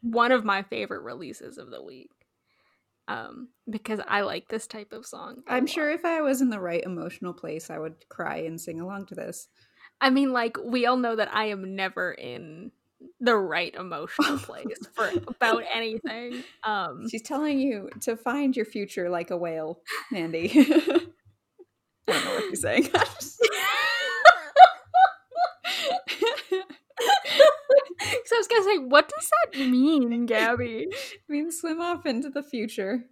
one of my favorite releases of the week. Um because I like this type of song. i I'm sure if I was in the right emotional place I would cry and sing along to this. I mean like we all know that I am never in the right emotional place for about anything. Um She's telling you to find your future like a whale, Mandy. I don't know what she's saying. So I was gonna say, what does that mean, Gabby? means swim off into the future.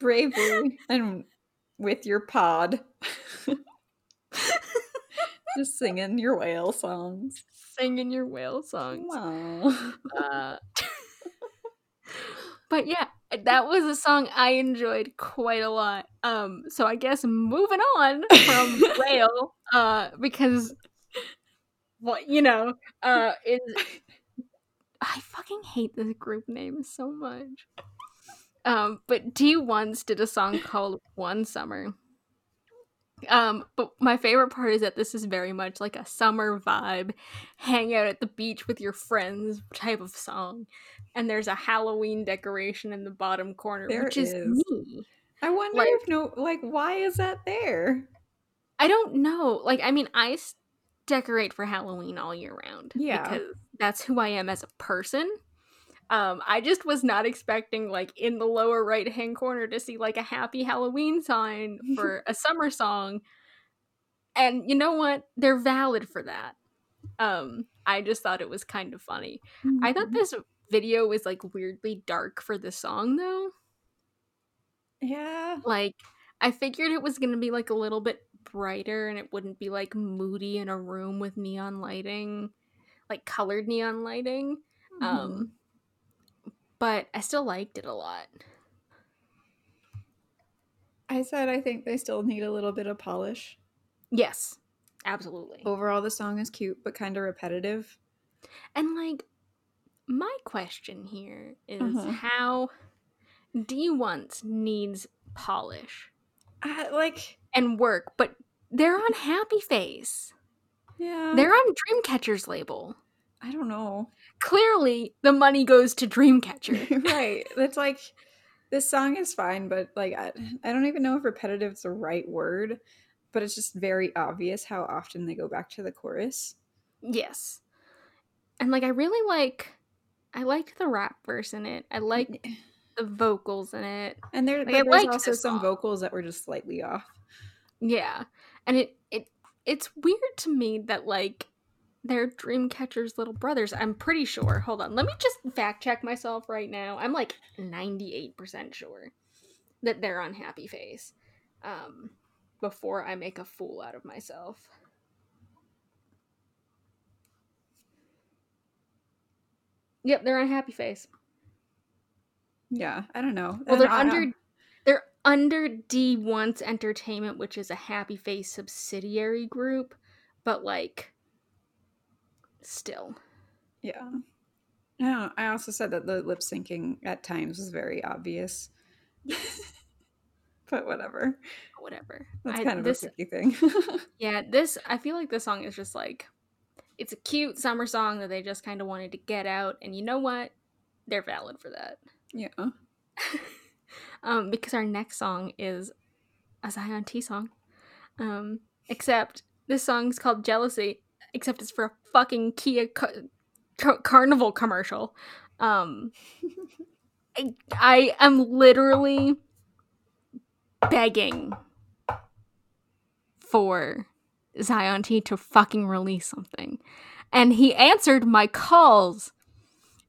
Bravely and with your pod. Just singing your whale songs. Singing your whale songs. Wow. Uh, but yeah, that was a song I enjoyed quite a lot. Um, so I guess moving on from whale, uh, because what you know, uh, is I fucking hate this group name so much. Um, but D1CE did a song called One Summer. Um, but my favorite part is that this is very much like a summer vibe, hang out at the beach with your friends type of song. And there's a Halloween decoration in the bottom corner, There which is, is. me. I wonder Like- if no like why is that there? I don't know. Like, I mean, I s- decorate for Halloween all year round. Yeah. Because that's who I am as a person. Um, I just was not expecting, like, in the lower right hand corner to see, like, a happy Halloween sign for a summer song. And you know what? They're valid for that. Um, I just thought it was kind of funny. I thought Mhm. this video was, like, weirdly dark for the song, though. Yeah. Like, I figured it was gonna be like a little bit brighter and it wouldn't be like moody in a room with neon lighting, like colored neon lighting. Mhm. Um, but I still liked it a lot. I said I think they still need a little bit of polish. Yes, absolutely. Overall the song is cute but kind of repetitive. And like, my question here is Uh-huh. how D once needs polish I, like and work, but they're on Happy Face. yeah. They're on Dreamcatcher's label. I don't know. Clearly, the money goes to Dreamcatcher. right. It's like this song is fine, but like I, I don't even know if repetitive is the right word, but it's just very obvious how often they go back to the chorus. Yes. And like I really like I liked the rap verse in it. I like eh. the vocals in it. And there, Like, there's also some song. vocals that were just slightly off. Yeah. And it it it's weird to me that like they're Dreamcatcher's little brothers. I'm pretty sure. Hold on. Let me just fact check myself right now. I'm like 98% sure that they're on Happy Face. Um before I make a fool out of myself. Yep, they're on Happy Face. Yeah, I don't know. Well, they're I- under they're under D1CE Entertainment, which is a Happy Face subsidiary group, but like still. Yeah. I. I also said that the lip syncing at times was very obvious. but whatever. Whatever. That's I- kind of this a picky thing. yeah, this I feel like this song is just like it's a cute summer song that they just kind of wanted to get out, and you know what? They're valid for that. yeah. um, because our next song is a Zion T song. Um, except this song's called Jealousy, except it's for a fucking Kia ca- ca- Carnival commercial. Um, I, I am literally begging for Zion T to fucking release something. And he answered my calls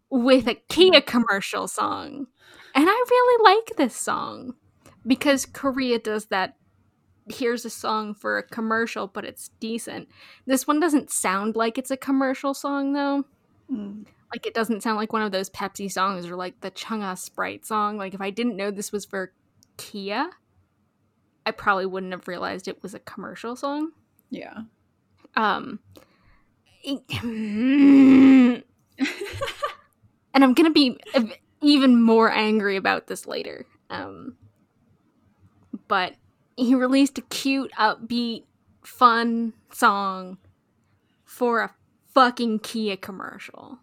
with a Kia commercial song. And I really like this song because Korea does that. Here's a song for a commercial, but it's decent. This one doesn't sound like it's a commercial song, though. Mm. Like, it doesn't sound like one of those Pepsi songs or like the Chunga Sprite song. Like, if I didn't know this was for Kia, I probably wouldn't have realized it was a commercial song. Yeah. Um, and I'm gonna be even more angry about this later. Um, but he released a cute, upbeat, fun song for a fucking Kia commercial,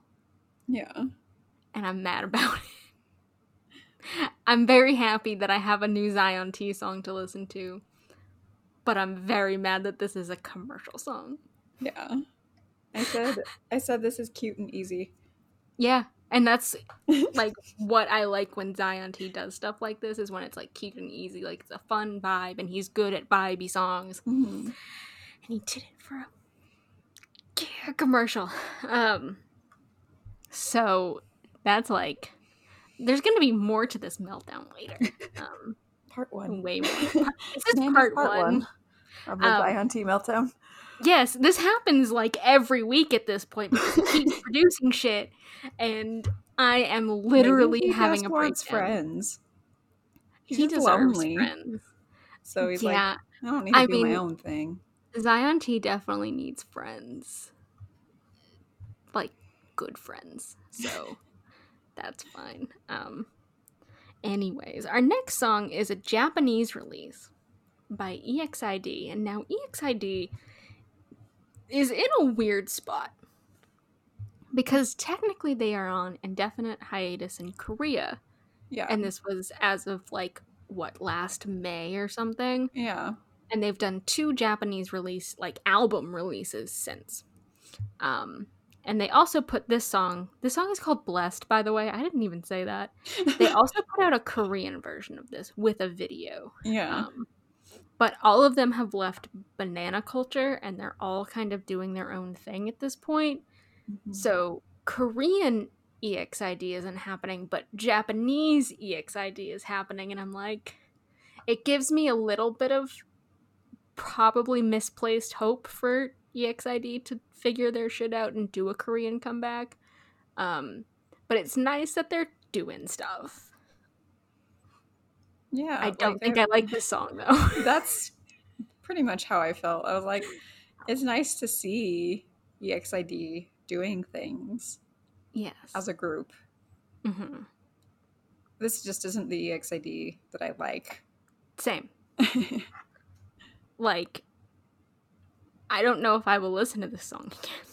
yeah. and I'm mad about it. I'm very happy that I have a new Zion T song to listen to, but I'm very mad that this is a commercial song. Yeah. I said I said this is cute and easy. Yeah, and that's like what I like when Zion T does stuff like this is when it's like cute and easy, like it's a fun vibe, and he's good at vibey songs, Mhm. and he did it for a commercial. Um, so that's like there's gonna be more to this meltdown later. Um, Part one. way more. This is Name part, one. of the Um, Zion T meltdown. Yes, this happens like every week at this point because he keeps producing shit, and I am literally having just a wants breakdown. friends. He's he just deserves lonely. friends. So he's like, I don't need to I do my own thing. Zion T definitely needs friends, like good friends. So that's fine. Um, anyways, our next song is a Japanese release by EXID, and now EXID is in a weird spot because technically they are on indefinite hiatus in Korea, Yeah. and this was as of like what last May or something yeah. and they've done two Japanese release like album releases since. Um and they also put this song. This song is called Blessed by the way. I didn't even say that. They also put out a Korean version of this with a video. yeah. Um but all of them have left banana culture and they're all kind of doing their own thing at this point. Mhm. So Korean EXID isn't happening, but Japanese EXID is happening, and I'm like, it gives me a little bit of probably misplaced hope for EXID to figure their shit out and do a Korean comeback. Um, but it's nice that they're doing stuff. Yeah. I don't think I like this song though. That's pretty much how I felt. I was like, it's nice to see EXID doing things yes. as a group. hmm This just isn't the EXID that I like. Same. like I don't know if I will listen to this song again.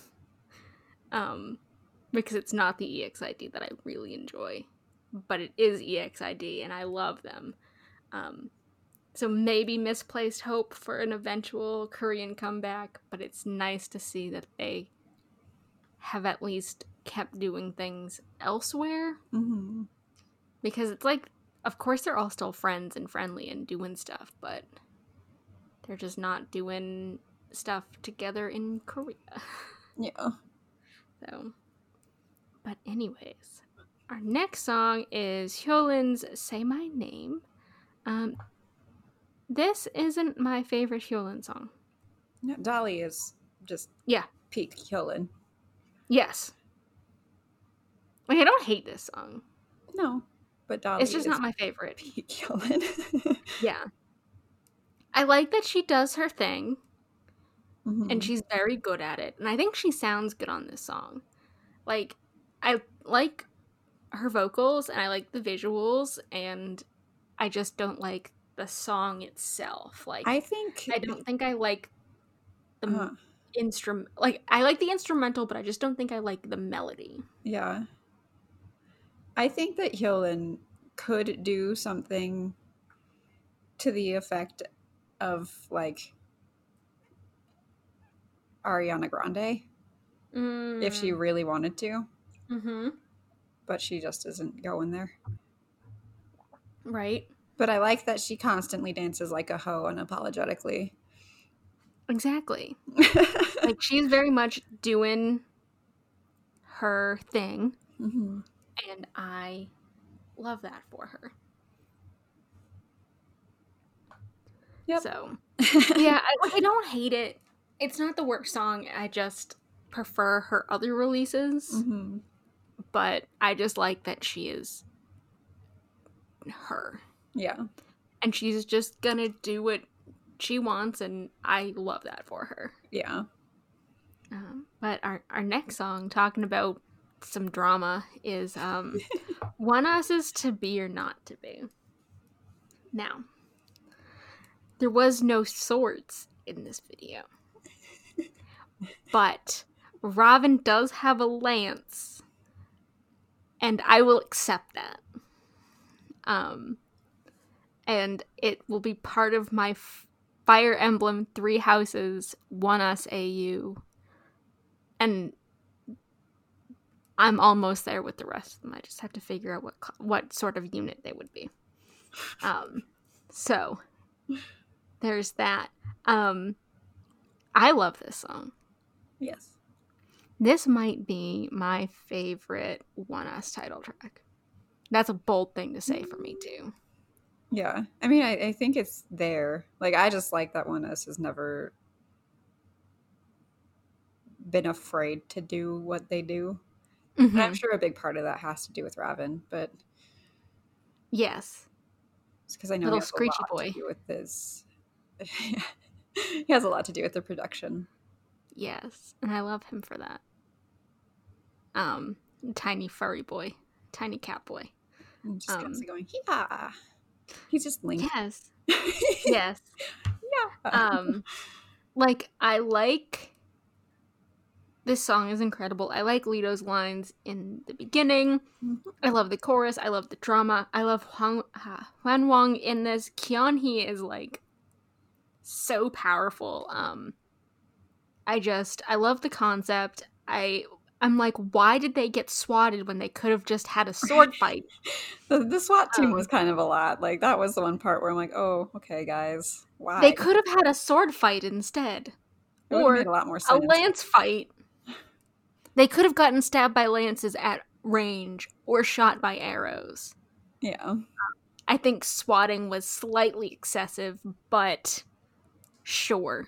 Um because it's not the EXID that I really enjoy, but it is EXID and I love them. Um so maybe misplaced hope for an eventual Korean comeback, but it's nice to see that they have at least kept doing things elsewhere. Hmm because it's like of course they're all still friends and friendly and doing stuff but they're just not doing stuff together in korea. Yeah. so but anyways our next song is Hyolyn's say my name um this isn't my favorite Hyolyn song yeah. Dolly is just Yeah. peak Hyolyn. yes like i don't hate this song No, but Dolly it's just not my favorite peak Hyolyn. yeah i like that she does her thing Mhm. and she's very good at it. And I think she sounds good on this song. Like I like her vocals and I like the visuals and I just don't like the song itself. Like I think I, don't think I like the uh, instrument like I like the instrumental but I just don't think I like the melody. yeah. I think that Hyolyn could do something to the effect of like Ariana Grande if she really wanted to, Mhm. but she just isn't going there. Right But I like that she constantly dances like a hoe unapologetically. exactly. Like she's very much doing her thing Mhm. and I love that for her. Yep. So yeah, I, like, I don't hate it. It's not the worst song. I just prefer her other releases, Mhm. but I just like that she is her, Yeah. and she's just gonna do what she wants, and I love that for her. Yeah. Um, but our our next song, talking about some drama, is um, "ONEUS Is to Be or Not to Be." Now, there was no swords in this video, but Ravn does have a lance, and I will accept that. Um, and it will be part of my f- Fire Emblem Three Houses ONEUS AU and I'm almost there with the rest of them. I just have to figure out what what sort of unit they would be. Um, so there's that. Um, I love this song. Yes. This might be my favorite ONEUS title track. That's a bold thing to say for me too. Yeah. I mean, I, I think it's there. Like, I just like that ONEUS has never been afraid to do what they do. Mm-hmm. I'm sure a big part of that has to do with Ravn, but yes, because I know little screechy boy with this. he has a lot to do with the production. Yes, and I love him for that. Um, tiny furry boy, tiny cat boy. And just um, going, yeah. He's just Link. Yes. yes. Yeah. Um, like I like this song is incredible. I like Leedo's lines in the beginning. Mm-hmm. I love the chorus. I love the drama. I love Huang, uh, Hwanwoong in this. Keonhee is like so powerful. Um, I just I love the concept. I I'm like, why did they get swatted when they could have just had a sword fight? the, the, SWAT team um, was kind of a lot. Like that was the one part where I'm like, oh, okay, guys, why? They could have had a sword fight instead, or a lot more sense. a lance fight. They could have gotten stabbed by lances at range or shot by arrows. Yeah. I think swatting was slightly excessive, but sure.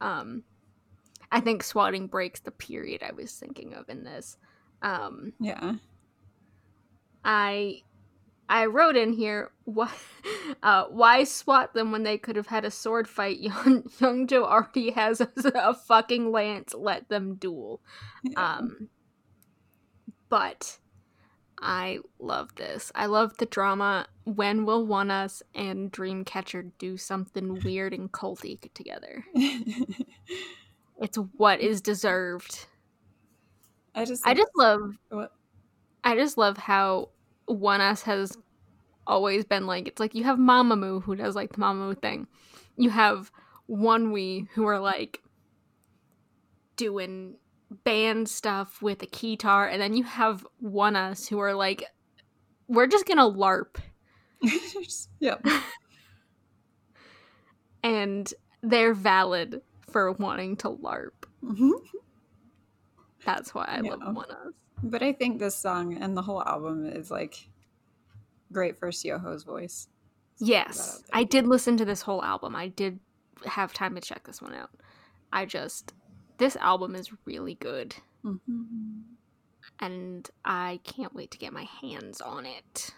Um, I think swatting breaks the period I was thinking of in this. Um, yeah. I I wrote in here why uh, why swat them when they could have had a sword fight. Young Young Joe already has a, a fucking lance. Let them duel. Yeah. Um, but I love this. I love the drama. When will ONEUS and Dreamcatcher do something weird and culty together? It's what is deserved. I just I just love what I just love how ONEUS has always been like it's like you have Mamamoo who does like the Mamamoo thing. You have ONEWE who are like doing band stuff with a keytar, and then you have ONEUS who are like we're just gonna LARP. yep. and they're valid for wanting to LARP. Mm-hmm. That's why I yeah. love ONEUS. But I think this song and the whole album is like great for Seoho's voice. Yes, I did listen to this whole album. I did have time to check this one out. I just this album is really good, mm-hmm. and I can't wait to get my hands on it.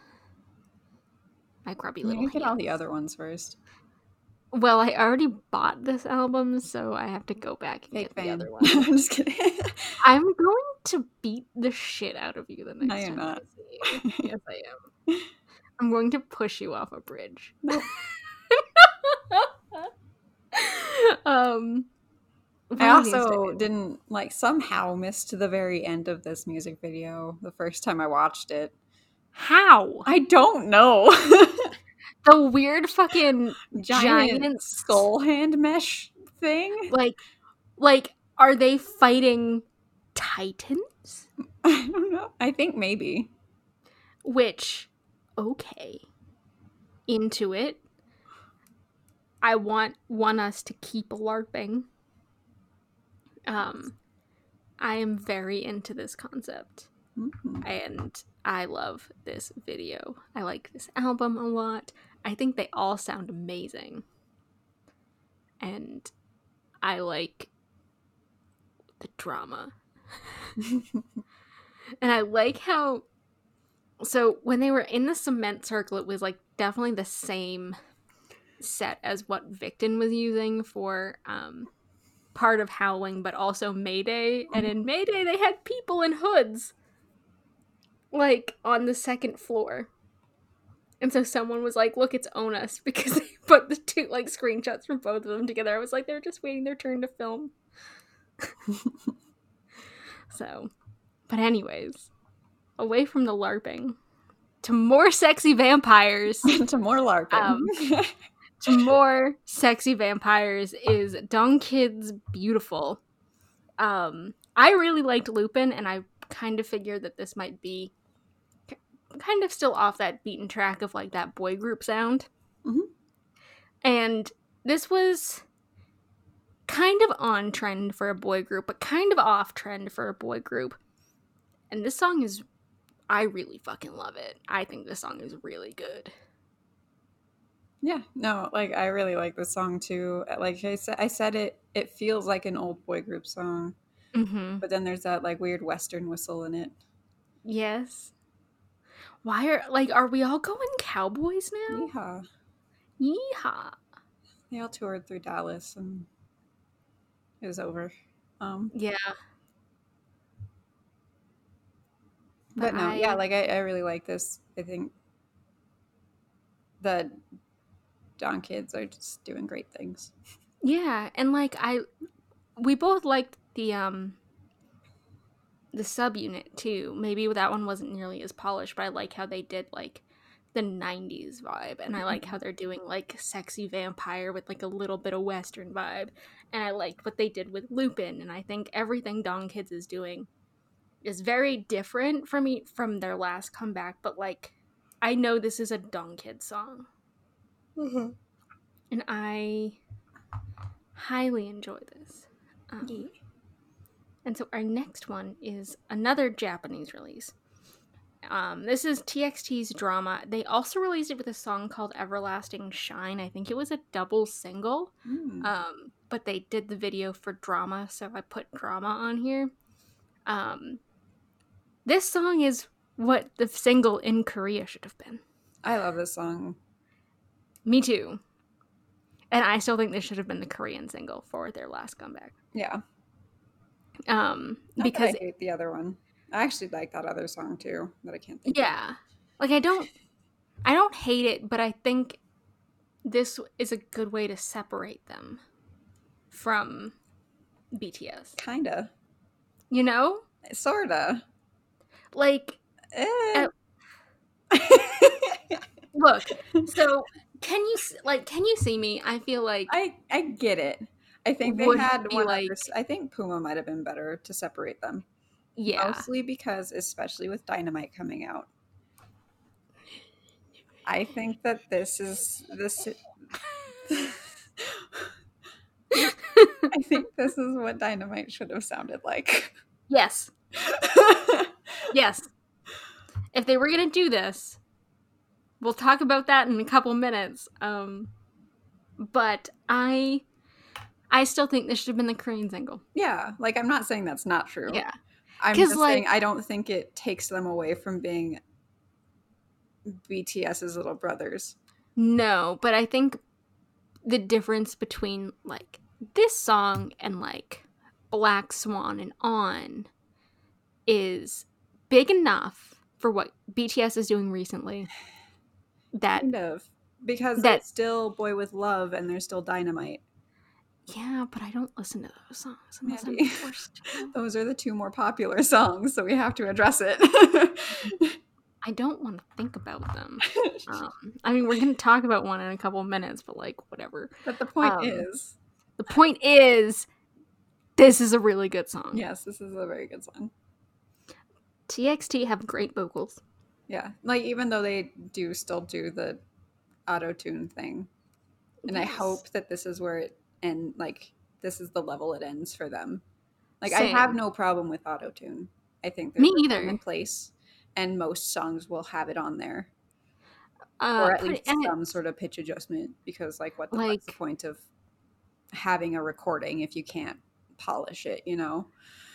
My grubby little. You get all the other ones first. Well, I already bought this album, so I have to go back and Fake get fan. the other one. I'm just kidding. I'm going to beat the shit out of you the next no, you're time not. yes, I am. I'm going to push you off a bridge. No. um, I also didn't like somehow missed the very end of this music video the first time I watched it. How? I don't know the weird fucking giant, giant skull hand mesh thing. Like, like, are they fighting titans? I don't know. I think maybe. Which, okay, into it. I want want us to keep larping. Um, I am very into this concept, mm-hmm. and I love this video. I like this album a lot. I think they all sound amazing. And I like the drama. and I like how so when they were in the cement circle it was like definitely the same set as what Victon was using for um part of Howling but also Mayday and in Mayday they had people in hoods like on the second floor. And so someone was like, "Look, it's ONEUS," because they put the two like screenshots from both of them together. I was like, they're just waiting their turn to film. so, but anyways, away from the LARPing to more sexy vampires. to more LARPing. Um, to more sexy vampires is DONGKIZ's Beautiful. Um, I really liked Lupin, and I kind of figured that this might be kind of still off that beaten track of like that boy group sound. Mhm. And this was kind of on trend for a boy group, but kind of off trend for a boy group. And this song is, I really fucking love it. I think this song is really good. Yeah, no, like I really like this song too. Like I said, I said it. It feels like an old boy group song, Mm-hmm. but then there's that like weird western whistle in it. Yes. Why are like are we all going cowboys now? Yeehaw! Yeehaw. They all toured through Dallas, and it was over. Um, Yeah. but no, yeah, like I, I really like this. I think the DONGKIZ are just doing great things. Yeah, and like I we both liked the um the subunit too. Maybe that one wasn't nearly as polished, but I like how they did like the 90s vibe and I like how they're doing like sexy vampire with like a little bit of western vibe. And I liked what they did with Lupin and I think everything DONGKIZ is doing is very different from e- from their last comeback, but like I know this is a DONGKIZ song and I highly enjoy this. Um, and so our next one is another Japanese release. Um, this is TXT's drama. They also released it with a song called Everlasting Shine. I think it was a double single. Mm. Um, but they did the video for drama, so I put drama on here. Um, this song is what the single in Korea should have been. I love this song. Me too. And I still think this should have been the Korean single for their last comeback. Yeah, Um, Not because I hate the other one. I actually like that other song too, that I can't think. of. yeah, like I don't, I don't hate it, but I think this is a good way to separate them from BTS. kinda, You know, sorta. like Eh. look. So can you like can you see me? I feel like I I get it. I think they had one. like- other I think Puma might have been better to separate them. yeah, Mostly because, especially with Dynamite coming out, I think that this is this. I think this is what Dynamite should have sounded like. yes, yes. If they were gonna do this, we'll talk about that in a couple minutes. Um, but I, I still think this should have been the Korean single. yeah, like I'm not saying that's not true. Yeah. I'm just like- saying I don't think it takes them away from being BTS's little brothers. No, but I think the difference between like this song and like Black Swan and On is big enough for what BTS is doing recently that Kind of. Because That- it's still Boy with Love and there's still Dynamite. Yeah, but I don't listen to those songs unless I'm forced to. Those are the two more popular songs, so we have to address it. I don't want to think about them. Um, I mean, we're gonna talk about one in a couple minutes, but like whatever. but the point um, is, The point is, this is a really good song. yes, this is a very good song. TXT have great vocals. Yeah. Like even though they do still do the auto tune thing. And I hope that this is where it and like this is the level it ends for them. Like I have no problem with auto tune. I think Me either. in place and most songs will have it on there. Uh, or at least it- some sort of pitch adjustment because like what the what's the point of having a recording if you can't polish it you know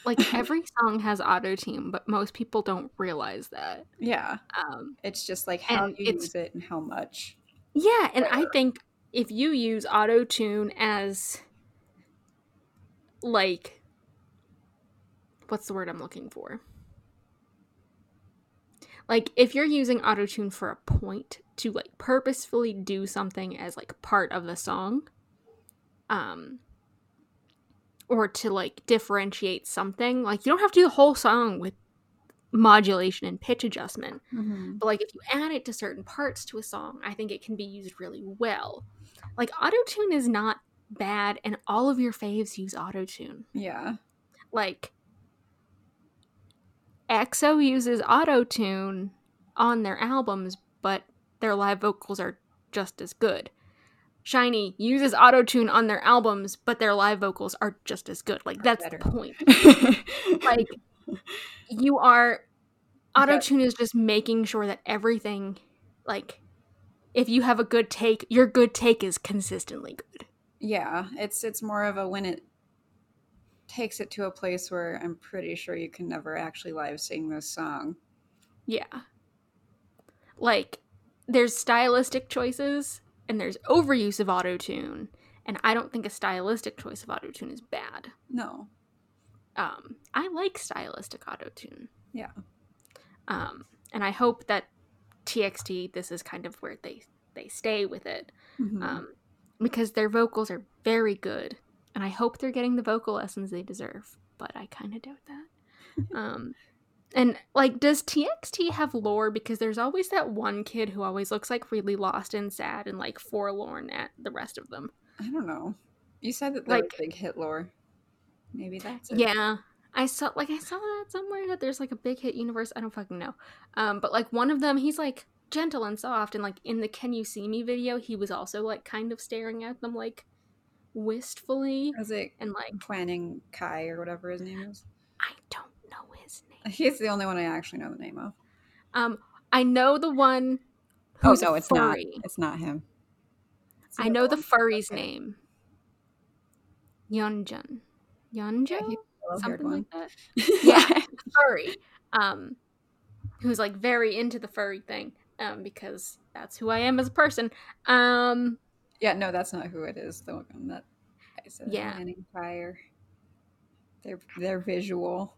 like every song has auto tune, but most people don't realize that. yeah Um, it's just like how you use it and how much yeah, and I think if you use auto tune as like what's the word I'm looking for? Like if you're using auto tune for a point to like purposefully do something as like part of the song, um or to like differentiate something, like you don't have to do the whole song with modulation and pitch adjustment. But like if you add it to certain parts to a song, I think it can be used really well. Like autotune is not bad and all of your faves use autotune. yeah Like EXO uses auto tune on their albums, but their live vocals are just as good. SHINee uses auto tune on their albums, but their live vocals are just as good. Like that's better. the point. like you are auto tune is just making sure that everything like if you have a good take, your good take is consistently good. yeah, it's it's more of a when it takes it to a place where I'm pretty sure you can never actually live sing this song. Yeah. Like there's stylistic choices and there's overuse of auto tune, and I don't think a stylistic choice of auto tune is bad. No. Um, I like stylistic auto tune. Yeah. Um, and I hope that TXT this is kind of where they they stay with it. Mhm. Um, because their vocals are very good, and I hope they're getting the vocal lessons they deserve. But I kind of doubt that. um, and like, does TXT have lore? Because there's always that one kid who always looks like really lost and sad and like forlorn at the rest of them. I don't know. You said that Like- big hit lore. Maybe that's it. Yeah. I saw like I saw that somewhere that there's like a big hit universe. I don't fucking know. Um, but like one of them, he's like gentle and soft, and like in the "Can You See Me" video, he was also like kind of staring at them like wistfully, Is it and like Huening Kai or whatever his name is? I don't know his name. He's the only one I actually know the name of. Um, I know the one. who's no, a it's not. It's not him. It's I know the furry's Okay. name. Yeonjun. Yunjo? Yeah, yellow-haired Something like that. Yeah. furry. Um, who's like very into the furry thing. Um, because that's who I am as a person. Um, yeah, no, that's not who it is. The one that I said. Yeah. Planning Fire. They're they're visual.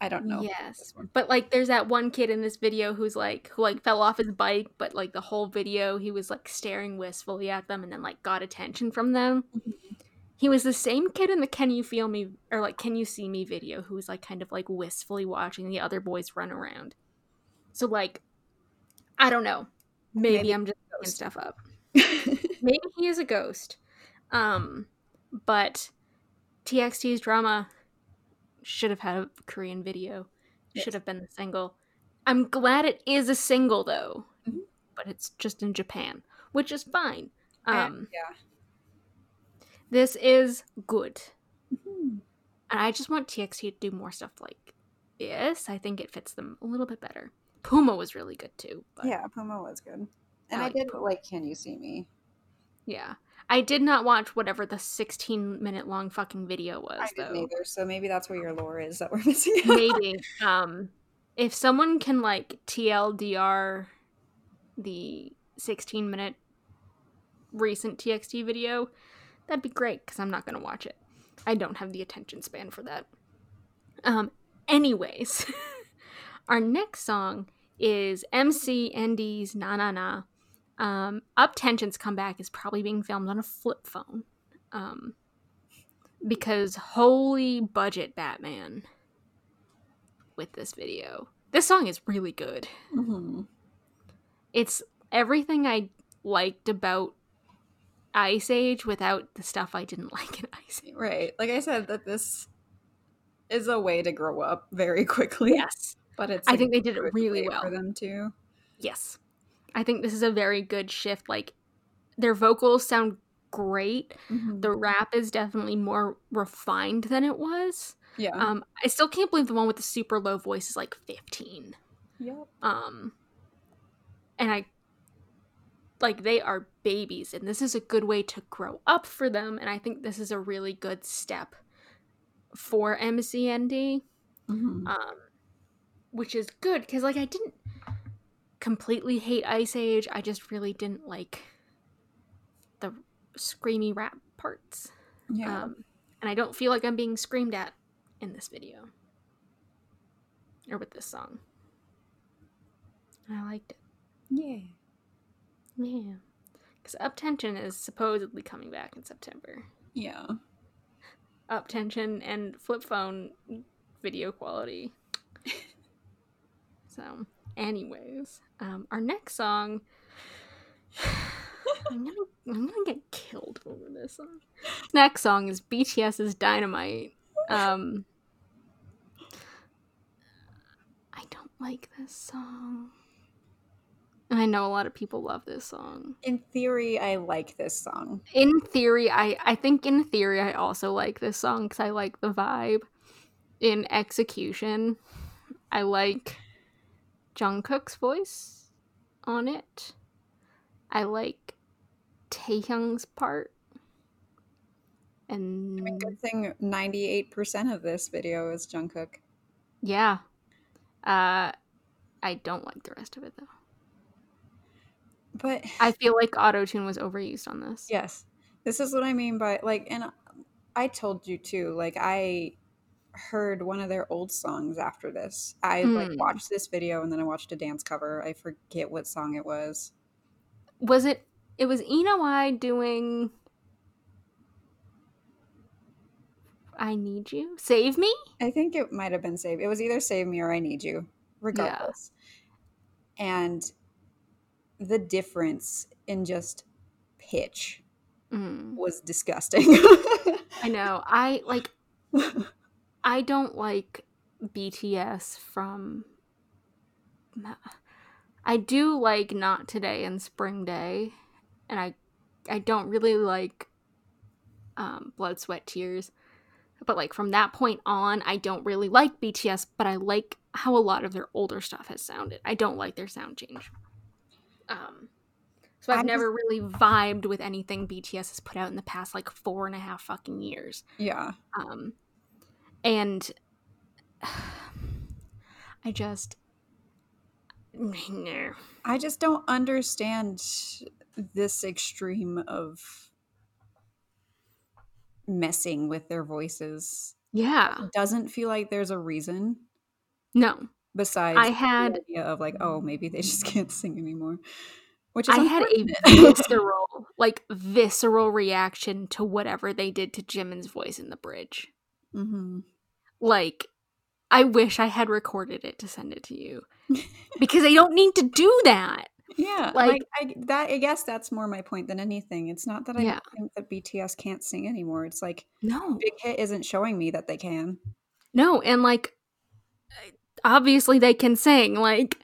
I don't know. Yes. But like there's that one kid in this video who's like who like fell off his bike, but like the whole video he was like staring wistfully at them and then like got attention from them. He was the same kid in the Can You Feel Me or like Can You See Me video who was like kind of like wistfully watching the other boys run around. So like I don't know. Maybe, Maybe I'm just making stuff up. Maybe he is a ghost. Um but TXT's drama should have had a Korean video. Yes. Should have been the single. I'm glad it is a single though. Mhm. But it's just in Japan, which is fine. Um yeah. This is good. Mhm. And I just want TXT to do more stuff like this. I think it fits them a little bit better. Puma was really good too. Yeah, Puma was good. And I I, did Puma. like Can You See Me? yeah. I did not watch whatever the 16 minute long fucking video was I though. didn't either, so maybe that's where your lore is that we're missing maybe um if someone can like tldr the 16 minute recent txt video that'd be great because i'm not gonna watch it. I don't have the attention span for that. Um anyways our next song is MCND's na na na. Um UP10TION's comeback is probably being filmed on a flip phone. Um because holy budget batman with this video. This song is really good. hmm It's everything I liked about Ice Age without the stuff I didn't like in Ice Age. Right. Like I said, that this is a way to grow up very quickly. Yes. But it's I think they did it really well. for them too. Yes. I think this is a very good shift. Like their vocals sound great. Mhm. The rap is definitely more refined than it was. yeah. Um I still can't believe the one with the super low voice is like 15. yep. um and i like they are babies and this is a good way to grow up for them and i think this is a really good step for mcnd Mhm. um which is good because like i didn't completely hate ice age i just really didn't like the screamy rap parts yeah. um and i don't feel like i'm being screamed at in this video or with this song and i liked it yeah. Yeah. Because UP10TION is supposedly coming back in September. Yeah. UP10TION and Flip Phone video quality. so, anyways, um, our next song. I'm gonna, I'm gonna get killed over this song. Next song is BTS's Dynamite. Um, I don't like this song. And I know a lot of people love this song. In theory, I like this song. In theory, I I think in theory I also like this song cuz I like the vibe. In execution, I like Jungkook's voice on it. I like Taehyung's part. And I mean, good thing 98% of this video is Jungkook. yeah. Uh I don't like the rest of it though. But I feel like auto tune was overused on this. yes, this is what I mean by like, and I told you too, like, I heard one of their old songs after this. I like Hmm. watched this video and then I watched a dance cover. I forget what song it was. Was it it was Ina Y doing I need you? Save me? I think it might have been Save. It was either Save Me or I Need You, regardless. And the difference in just pitch Mm, was disgusting. I know. I like I don't like BTS from I do like Not Today and Spring Day and I I don't really like um Blood Sweat Tears. But like from that point on, I don't really like BTS, but I like how a lot of their older stuff has sounded. I don't like their sound change. Um so I've I just- never really vibed with anything BTS has put out in the past like four and a half fucking years. yeah. Um, and I just no. I just don't understand this extreme of messing with their voices. Yeah, It doesn't feel like there's a reason no. Besides I had the idea of like, oh, maybe they just can't sing anymore. Which is I had a visceral, like visceral reaction to whatever they did to Jimin's voice in the bridge. hmm Like, I wish I had recorded it to send it to you because they don't need to do that. Yeah, Like- like, I, that. I guess that's more my point than anything. It's not that I Yeah. think that BTS can't sing anymore. It's like No, Big Hit isn't showing me that they can. no, and like, obviously they can sing. Like,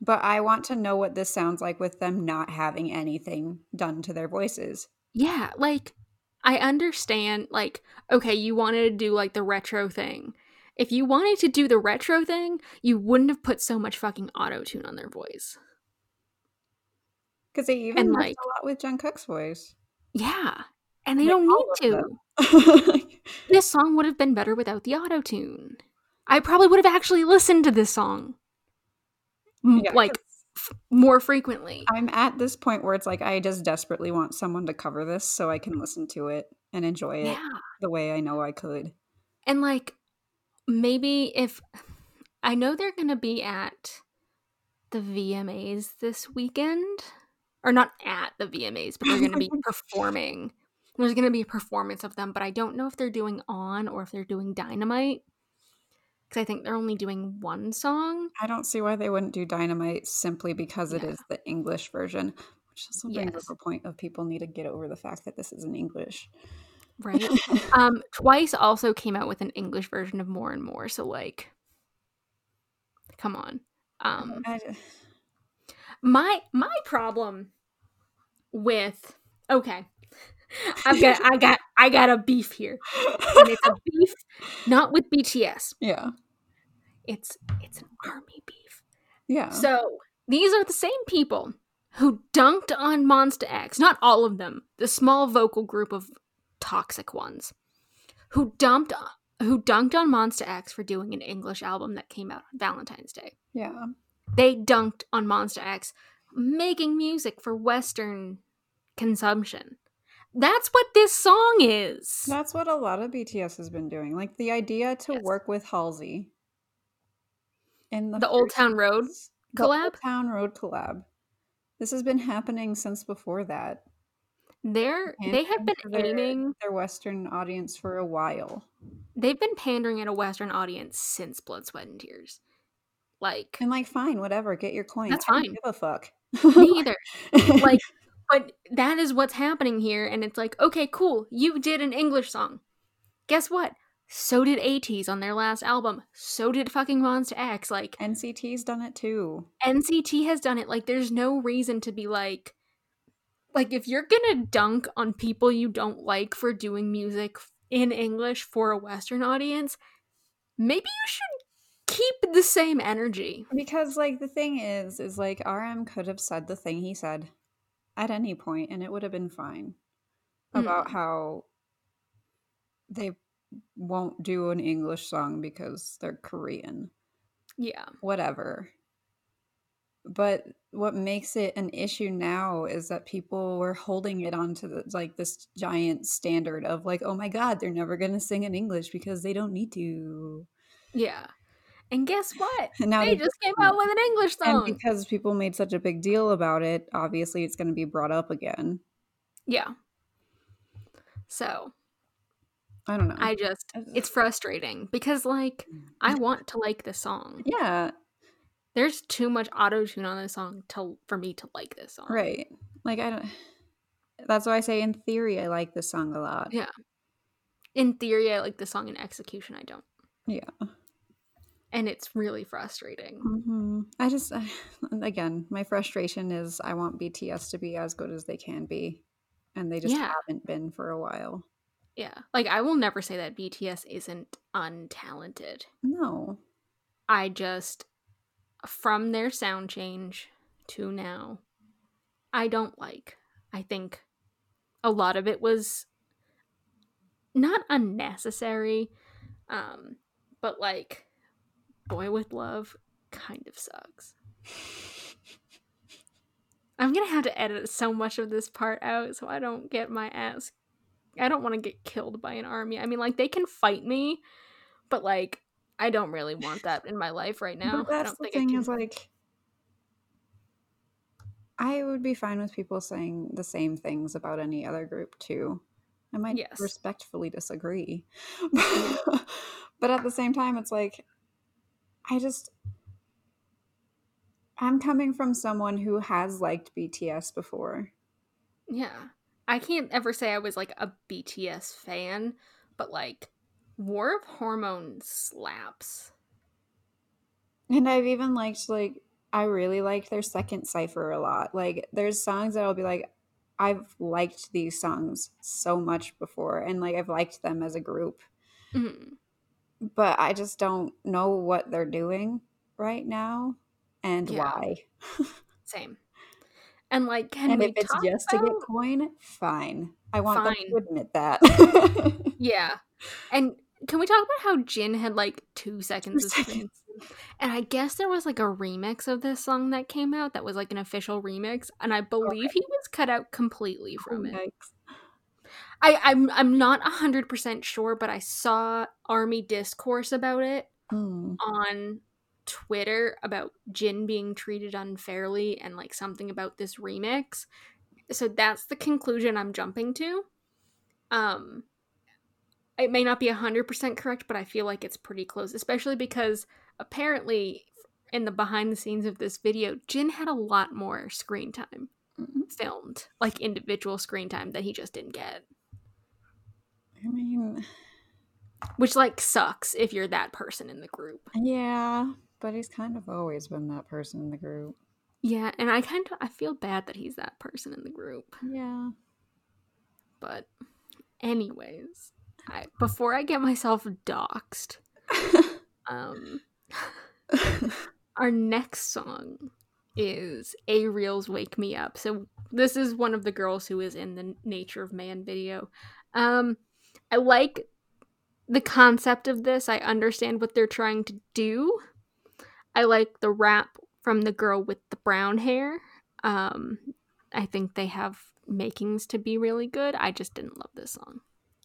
But I want to know what this sounds like with them not having anything done to their voices. Yeah, like I understand like okay, you wanted to do like the retro thing. If you wanted to do the retro thing, you wouldn't have put so much fucking auto-tune on their voice. Because they even And, messed like- a lot with Jungkook's voice. Yeah. And they Like, don't need to. This song would have been better without the auto-tune. I probably would have actually listened to this song Yeah, like 'cause more frequently. I'm at this point where it's like I just desperately want someone to cover this so I can listen to it and enjoy it Yeah. the way I know I could. And like maybe if I know they're going to be at the VMAs this weekend or not at the VMAs, but they're going to be performing. There's going to be a performance of them, but I don't know if they're doing on or if they're doing Dynamite cuz I think they're only doing one song. I don't see why they wouldn't do Dynamite simply because it Yeah. is the English version, which also brings Yes. up a point of people need to get over the fact that this is in English. Right? um Twice also came out with an English version of More and More, so like come on. Um my my problem with okay i've got i got i got a beef here and it's a beef not with bts yeah, it's it's an army beef yeah. so these are the same people who dunked on Monsta X not all of them the small vocal group of toxic ones who dumped who dunked on Monsta X for doing an english album that came out on valentine's day yeah. they dunked on Monsta X making music for Western consumption. That's what this song is. That's what a lot of BTS has been doing. Like the idea to Yes. work with Halsey in the, The Old Town Road the Old collab? Town Road collab. This has been happening since before that. They're they have been their- aiming their Western audience for a while. they've been pandering at a Western audience since Blood, Sweat, and Tears. Like And like, fine, whatever, get your coin. That's I don't fine. Give a fuck. me either. Like but that is what's happening here, and it's like, okay, cool, you did an English song. Guess what? So did ATEEZ on their last album. So did fucking Monsta X. Like NCT's done it too. NCT has done it. Like there's no reason to be like like if you're gonna dunk on people you don't like for doing music in English for a Western audience, maybe you should keep the same energy. Because like the thing is, is like RM could have said the thing he said at any point and it would have been fine. About Mm. how they won't do an English song because they're Korean. Yeah. Whatever. But what makes it an issue now is that people were holding it onto the, like this giant standard of like, oh my god, they're never gonna sing in English because they don't need to. Yeah. And guess what? And now They just came out with an English and song. because people made such a big deal about it, obviously it's going to be brought up again. Yeah. So I don't know. I just it's frustrating because like I want to like this song. yeah, There's too much auto tune on this song to for me to like this song. right. Like I don't. That's why I say in theory I like this song a lot. Yeah. In theory, I like the song. In execution, I don't. Yeah. And it's really frustrating. hmm I just again, my frustration is I want BTS to be as good as they can be, and they just Yeah. haven't been for a while. Yeah. Like I will never say that BTS isn't untalented. No. I just from their sound change to now, I don't like. I think a lot of it was not unnecessary, um, but like Boy with Love kind of sucks. I'm gonna have to edit so much of this part out so I don't get my ass. I don't want to get killed by an army. I mean, like, they can fight me, but like, I don't really want that in my life right now. But I that's don't the thing is like I would be fine with people saying the same things about any other group too. I might Yes. respectfully disagree. but at the same time it's like I just I'm coming from someone who has liked BTS before. Yeah. I can't ever say I was like a BTS fan, but like War of Hormones slaps. And I've even liked like I really liked their second cipher a lot. Like there's songs that I'll be like I've liked these songs so much before and like I've liked them as a group, Mhm. but I just don't know what they're doing right now and Yeah. why. Same. And like, can and we if it's talk just to get coin, fine. I want them to admit that. Yeah. And can we talk about how Jin had like two seconds of screen? And I guess there was like a remix of this song that came out that was like an official remix, and I believe he was cut out completely from it. Yikes. I, I'm I'm not hundred percent sure, but I saw Army discourse about it Hmm. on Twitter about Jin being treated unfairly and like something about this remix. So that's the conclusion I'm jumping to. Um it may not be 100% correct, but I feel like it's pretty close, especially because apparently in the behind the scenes of this video, Jin had a lot more screen time Mhm. filmed, like individual screen time that he just didn't get, I mean, which like sucks if you're that person in the group. yeah, but he's kind of always been that person in the group. Yeah, and I kind of I feel bad that he's that person in the group. Yeah. But anyways, I, before I get myself doxxed, um our next song is Ariel's Wake Me Up. So this is one of the girls who is in the Nature of Man video. Um I like the concept of this. I understand what they're trying to do. I like the rap from the girl with the brown hair. Um I think they have makings to be really good. I just didn't love this song.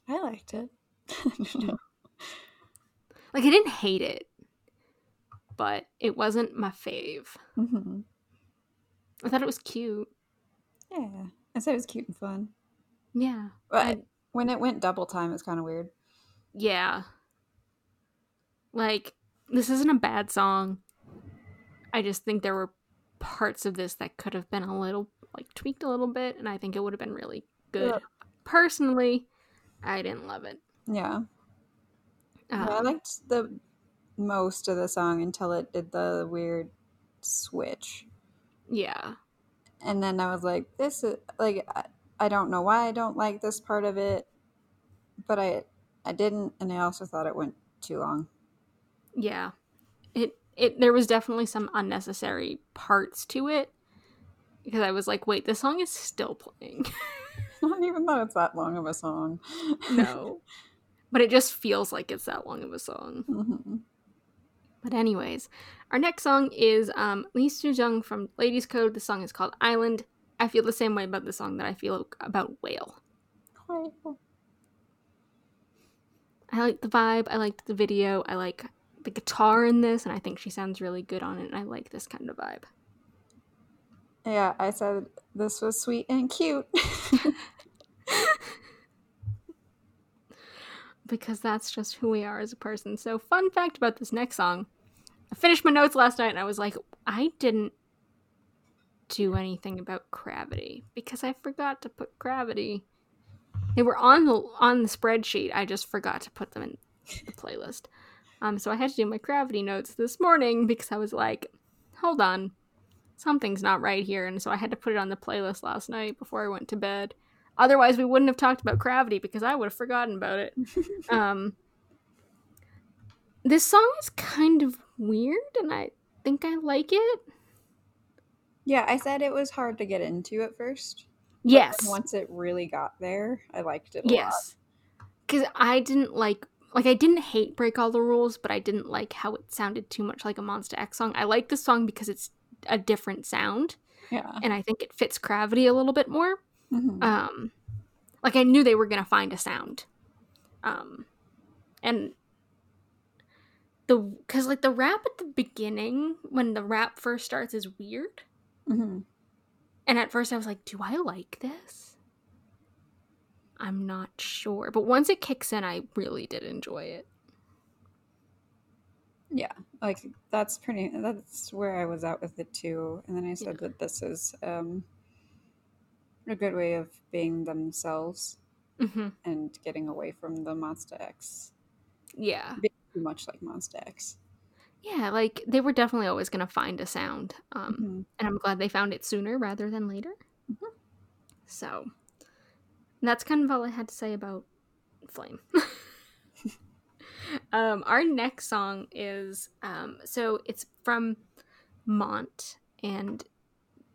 I liked it. Like I didn't hate it, but it wasn't my fave. hmm I thought it was cute. Yeah, I said it was cute and fun. Yeah. But I- when it went double time, it's kind of weird. Yeah. Like, this isn't a bad song. I just think there were parts of this that could have been a little, like, tweaked a little bit, and I think it would have been really good. Yeah. Personally, I didn't love it. Yeah. Yeah, I Um, liked the most of the song until it did the weird switch. yeah. And then I was like, this is like I, I don't know why I don't like this part of it, but I I didn't and I also thought it went too long. Yeah. It it there was definitely some unnecessary parts to it because I was like, wait, this song is still playing. Not even though it's that long of a song. no. But it just feels like it's that long of a song. hmm But anyways, our next song is um Lee Soo-jung from Ladies Code. The song is called Island. I feel the same way about the song that I feel about Whale. I like the vibe, I liked the video, I like the guitar in this, and I think she sounds really good on it, and I like this kind of vibe. Yeah, I said this was sweet and cute. because that's just who we are as a person. So, fun fact about this next song I finished my notes last night and I was like, I didn't do anything about CRAVITY because I forgot to put CRAVITY. They were on the on the spreadsheet. I just forgot to put them in the playlist. Um, so I had to do my CRAVITY notes this morning because I was like, hold on, something's not right here, and so I had to put it on the playlist last night before I went to bed. Otherwise, we wouldn't have talked about CRAVITY because I would have forgotten about it. um, this song is kind of weird, and I think I like it. yeah, I said it was hard to get into at first. Yes, Once it really got there, I liked it a lot. yes, because I didn't like like I didn't hate Break All the Rules, but I didn't like how it sounded too much like a Monsta X song. I like this song because it's a different sound, Yeah. and I think it fits CRAVITY a little bit more. Mhm. um like i knew they were gonna find a sound um and the because like the rap at the beginning when the rap first starts is weird Mhm. and at first i was like do i like this i'm not sure but once it kicks in i really did enjoy it Yeah, like that's pretty. That's where I was at with it too. And then I said Yeah. that this is um, a good way of being themselves hmm and getting away from the Monsta X. yeah Being too much like Monsta X. yeah like they were definitely always gonna find a sound um Mhm. and I'm glad they found it sooner rather than later. Mhm. So that's kind of all I had to say about Flame. um, our next song is um, so it's from Mont, and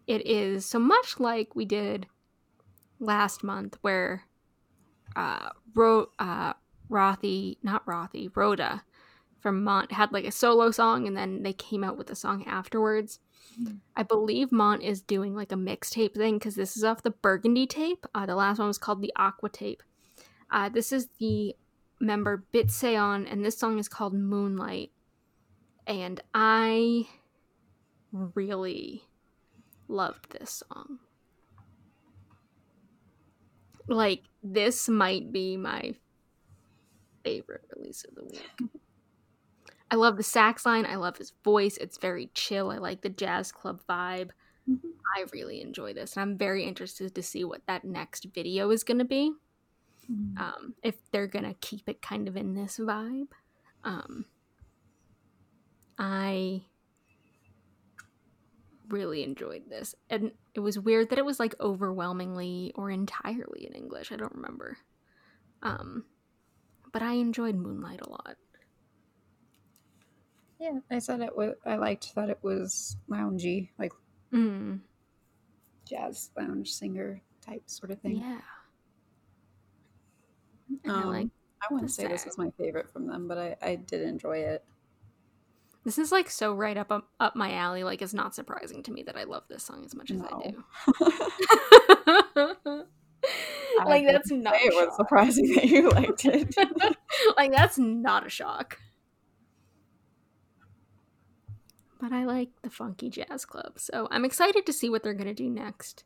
it is so much like we did last month, where uh, Ro- uh, Rothy, not Rothy, Rhoda from Mont had like a solo song, and then they came out with a song afterwards. I believe Mont is doing like a mixtape thing because this is off the Burgundy tape. Uh, the last one was called the Aqua tape. Uh, this is the member Bitseon, and this song is called Moonlight. And I really loved this song. Like, this might be my favorite release of the week. I love the sax line. I love his voice. It's very chill. I like the jazz club vibe. Mhm. I really enjoy this, and I'm very interested to see what that next video is going to be. Mhm. Um, if they're going to keep it kind of in this vibe. Um, I really enjoyed this, and it was weird that it was like overwhelmingly or entirely in English. I don't remember. Um, but I enjoyed Moonlight a lot. Yeah, I said it was. I liked that it was loungy, like Mm, jazz lounge singer type sort of thing. yeah. And I Um, like I wouldn't say this was my favorite from them, but I, I did enjoy it. this is like so right up up, up my alley. Like it's not surprising to me that I love this song as much as I No. do. I like that's not a it was surprising that you liked it. like that's not a shock. But I like the funky jazz club, so I'm excited to see what they're gonna do next.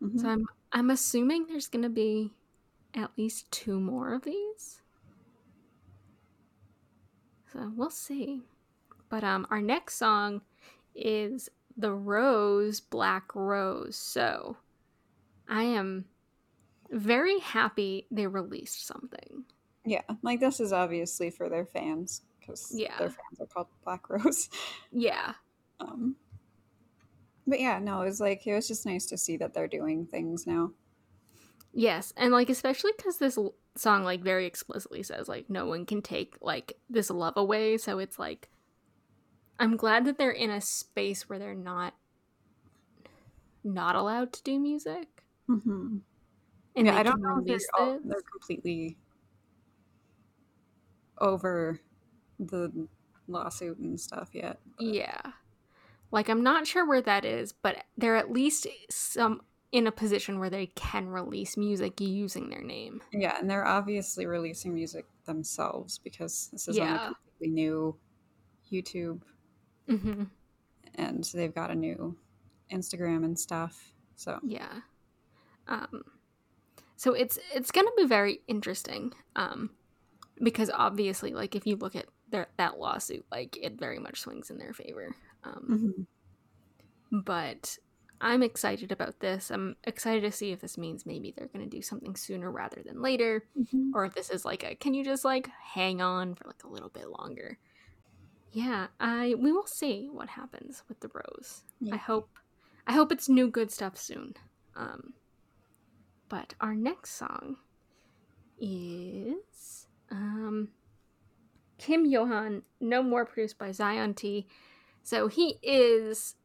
Mhm. So I'm I'm assuming there's gonna be at least two more of these. So we'll see. But um our next song is The Rose Black Rose. So I am very happy they released something. Yeah, like this is obviously for their fans because Yeah. their fans are called Black Rose. Yeah. Um, but yeah, no, it was like it was just nice to see that they're doing things now. Yes, and like especially because this l- song like very explicitly says like no one can take like this love away, so it's like I'm glad that they're in a space where they're not not allowed to do music. Mm-hmm. And yeah, I don't know if they're, all, they're completely over the lawsuit and stuff yet. but- Yeah. Like I'm not sure where that is, but they're at least some in a position where they can release music using their name. Yeah, and they're obviously releasing music themselves because this is on a completely new YouTube hmm and they've got a new Instagram and stuff. So Yeah. Um so it's it's going to be very interesting um because obviously like if you look at their that lawsuit like it very much swings in their favor. Um Mhm. but I'm excited about this. I'm excited to see if this means maybe they're going to do something sooner rather than later Mhm. or if this is like a can you just like hang on for like a little bit longer. Yeah, I we will see what happens with the rose. Yeah. I hope I hope it's new good stuff soon. Um but our next song is um Kim Johan, no more produced by Zion T. So he is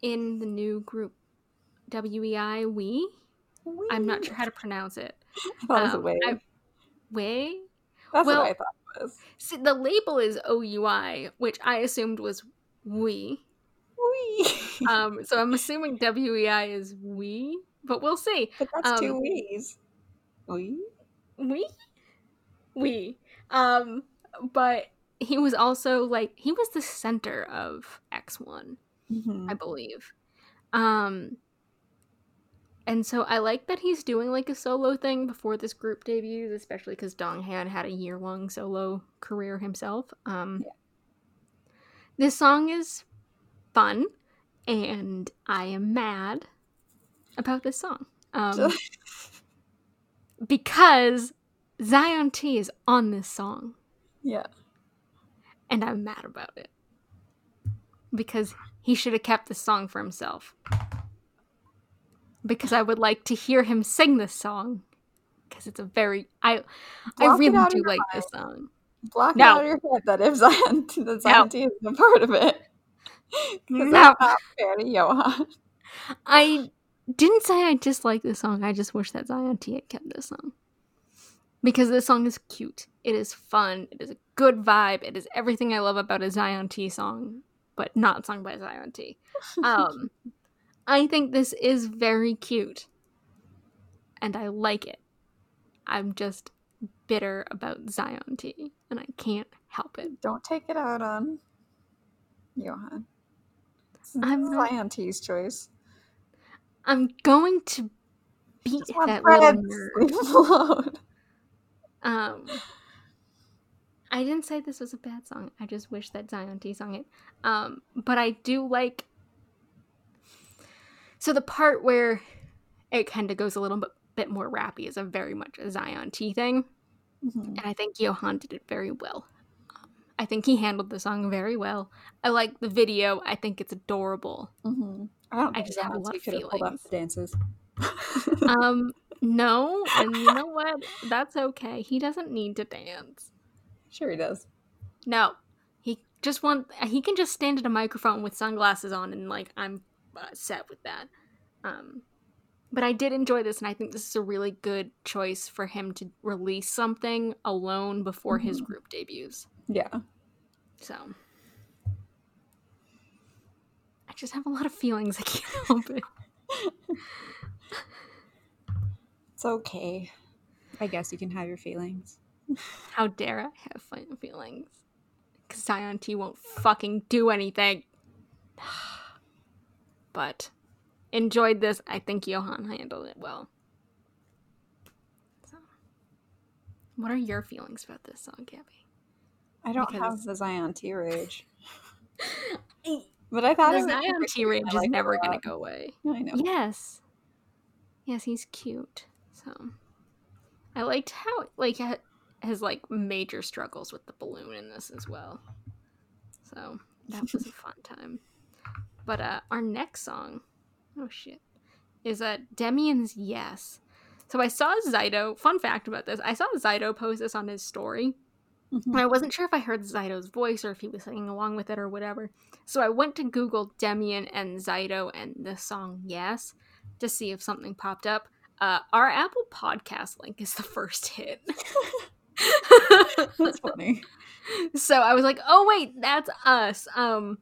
in the new group WEI We. I'm not sure how to pronounce it. I thought it was a Um, wave. I- Way? That's well- what I thought it was. See, the label is OUI, which I assumed was we. Wee. Um, so I'm assuming WEI is we, but we'll see. but that's two We's. We? We? We. Um, but he was also like, he was the center of X1, Mhm. I believe. Um, and so I like that he's doing like a solo thing before this group debuts, especially because Donghan had a year long solo career himself. Um, Yeah. This song is fun, and I am mad about this song. Um, because Zion T is on this song, yeah. and I'm mad about it. Because he should have kept the song for himself. Because I would like to hear him sing this song. Because it's a very I I Block it really do like this song. Block No. out of your head that if Zion, that Zion T is a part of it. No. that's not fair to Johan. I didn't say I dislike this song. I just wish that Zion T had kept this song. Because this song is cute. It is fun. It is a good vibe. It is everything I love about a Zion T song, but not sung by Zion T. Um, I think this is very cute. And I like it. I'm just bitter about Zion T, and I can't help it. Don't take it out on Johan. I'm not- Zion T's choice. I'm going to beat that little nerd. Leave him alone. Um, I didn't say this was a bad song. I just wish that Zion T sung it. Um, but I do like. So the part where it kind of goes a little bit, bit more rappy is a very much a Zion T thing, Mhm. and I think Johan did it very well. Um, I think he handled the song very well. I like the video. I think it's adorable. Mhm. I don't I just have a lot of feelings. the dances. Um, no, and you know what? That's okay. He doesn't need to dance. sure he does. No, he just want he can just stand at a microphone with sunglasses on, and like I'm uh, set with that. Um, but I did enjoy this, and I think this is a really good choice for him to release something alone before his Mhm. group debuts. Yeah. So I just have a lot of feelings. I can't help it. It's okay. I guess you can have your feelings. How dare I have fun feelings? Because Zion T won't fucking do anything. But enjoyed this. I think Johan handled it well. So, what are your feelings about this song, Gabby? I don't Because- have the Zion T rage. But I thought it was Zion T rage is never gonna go away. I know. Yes. Yes, he's cute. So I liked how like his like major struggles with the balloon in this as well. So that was a fun time. But uh our next song, oh shit, is uh Demian's Yes. So I saw Zyto. Fun fact about this: I saw Zyto post this on his story. Mhm. I wasn't sure if I heard Zyto's voice or if he was singing along with it or whatever. So I went to Google Demian and Zyto and the song Yes to see if something popped up. Uh, our Apple Podcast link is the first hit. That's funny. so I was like, "Oh wait, that's us." Um,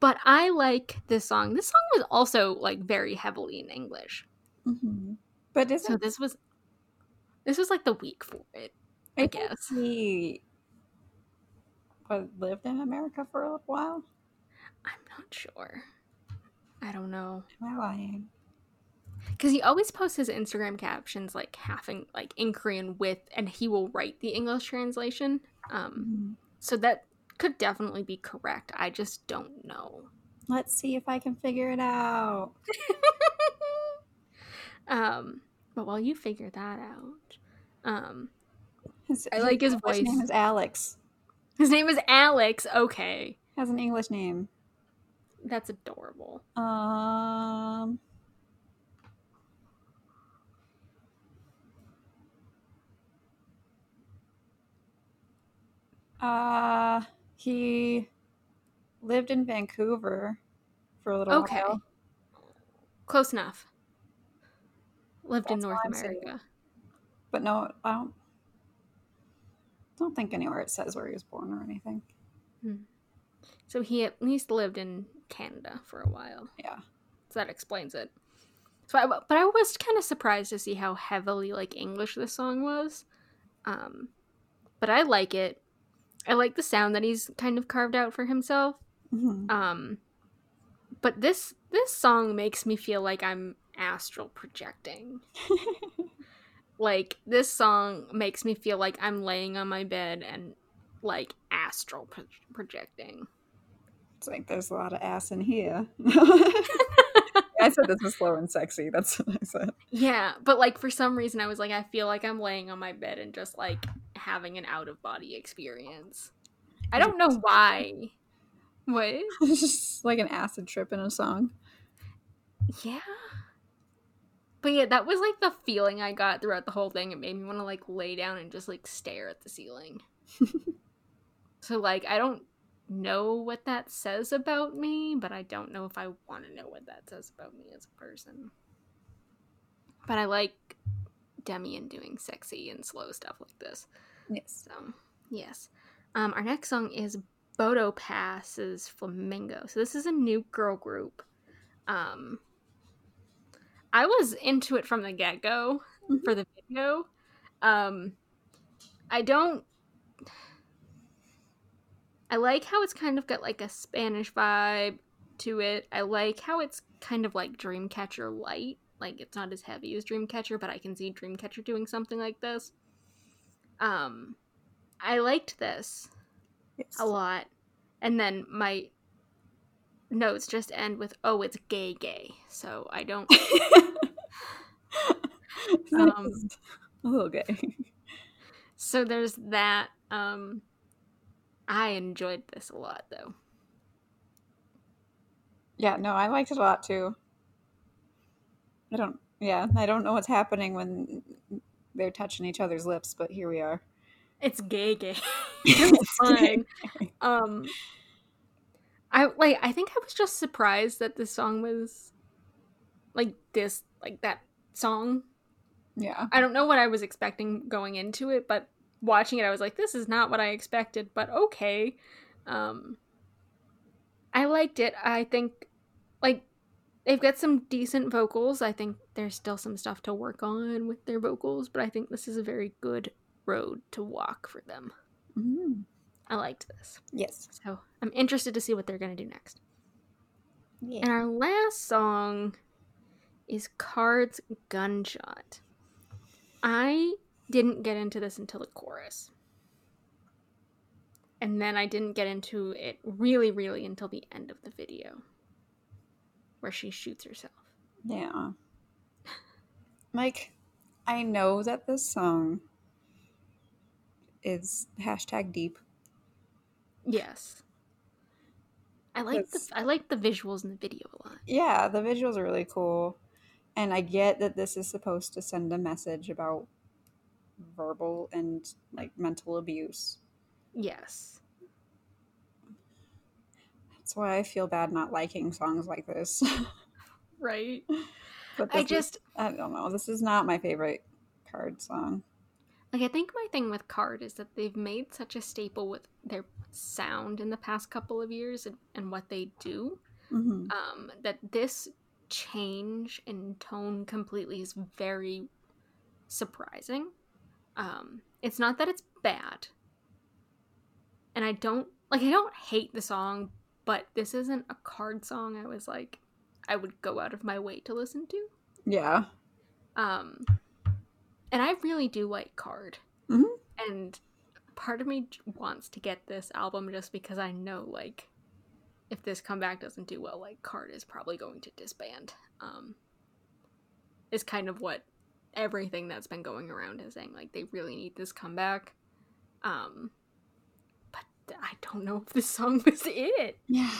but I like this song. This song was also like very heavily in English. hmm But isn't So this was this was like the week for it. I think guess. he lived in America for a while? I'm not sure. I don't know. Am I lying? Because he always posts his Instagram captions like having like in Korean with, and he will write the English translation. Um, Mhm. so that could definitely be correct. I just don't know. Let's see if I can figure it out. um, but while you figure that out, um, His, I like his voice. His name is Alex. his name is Alex. Okay, Has an English name. that's adorable. Um. Uh, he lived in Vancouver for a little while. Okay, while. close enough. Lived in North I'm saying. America. But no, I don't. Don't think anywhere it says where he was born or anything. So he at least lived in Canada for a while. Yeah. So that explains it. So I, but I was kind of surprised to see how heavily like English this song was. Um, but I like it. I like the sound that he's kind of carved out for himself. Mhm. Um, but this this song makes me feel like I'm astral projecting. like this song makes me feel like I'm laying on my bed and like astral pro- projecting. It's like there's a lot of ass in here. I said this was slow and sexy. That's what I said. Yeah, but like for some reason I was like I feel like I'm laying on my bed and just like having an out of body experience. I don't know why. What? It's just like an acid trip in a song. Yeah. But yeah, that was like the feeling I got throughout the whole thing. It made me want to like lay down and just like stare at the ceiling. so like I don't know what that says about me, but I don't know if I want to know what that says about me as a person. But I like Demian doing sexy and slow stuff like this. Yes. So, yes. Um, our next song is Bodo Pass's Flamingo. So this is a new girl group. Um, I was into it from the get go Mhm. for the video. Um, I don't. I like how it's kind of got like a Spanish vibe to it. I like how it's kind of like Dreamcatcher light. Like it's not as heavy as Dreamcatcher, but I can see Dreamcatcher doing something like this. Um, I liked this Yes. a lot. And then my notes just end with, oh, it's gay gay. So I don't. Um, a little gay. so there's that. Um, I enjoyed this a lot though. Yeah, no, I liked it a lot too. I don't, yeah, I don't know what's happening when they're touching each other's lips, but here we are. It's gay gay. it's fine. Um, I like. I think I was just surprised that this song was like this, like that song Yeah. I don't know what I was expecting going into it, but watching it, I was like, this is not what I expected, but okay. Um, I liked it. I think, like, they've got some decent vocals. I think there's still some stuff to work on with their vocals, but I think this is a very good road to walk for them. Mhm. I liked this. Yes. So I'm interested to see what they're going to do next. And our last song is KARD's Gunshot. I didn't get into this until the chorus. And then I didn't get into it really, really until the end of the video where she shoots herself. Yeah. Like, I know that this song is hashtag deep. Yes. I like the I like the visuals in the video a lot. Yeah, the visuals are really cool. And I get that this is supposed to send a message about verbal and like mental abuse. Yes. That's why I feel bad not liking songs like this. Right. but I this is- just I don't know. This is not my favorite KARD song. like I think my thing with KARD is that they've made such a staple with their sound in the past couple of years and, and what they do. hmm Um that this change in tone completely is very surprising. Um it's not that it's bad. And I don't like I don't hate the song, but this isn't a KARD song I was like I would go out of my way to listen to. Yeah. Um, and I really do like KARD. Mhm. And part of me wants to get this album just because I know, like, if this comeback doesn't do well, like, KARD is probably going to disband. Um, is kind of what everything that's been going around is saying. Like, they really need this comeback. Um, but I don't know if this song was it. Yeah.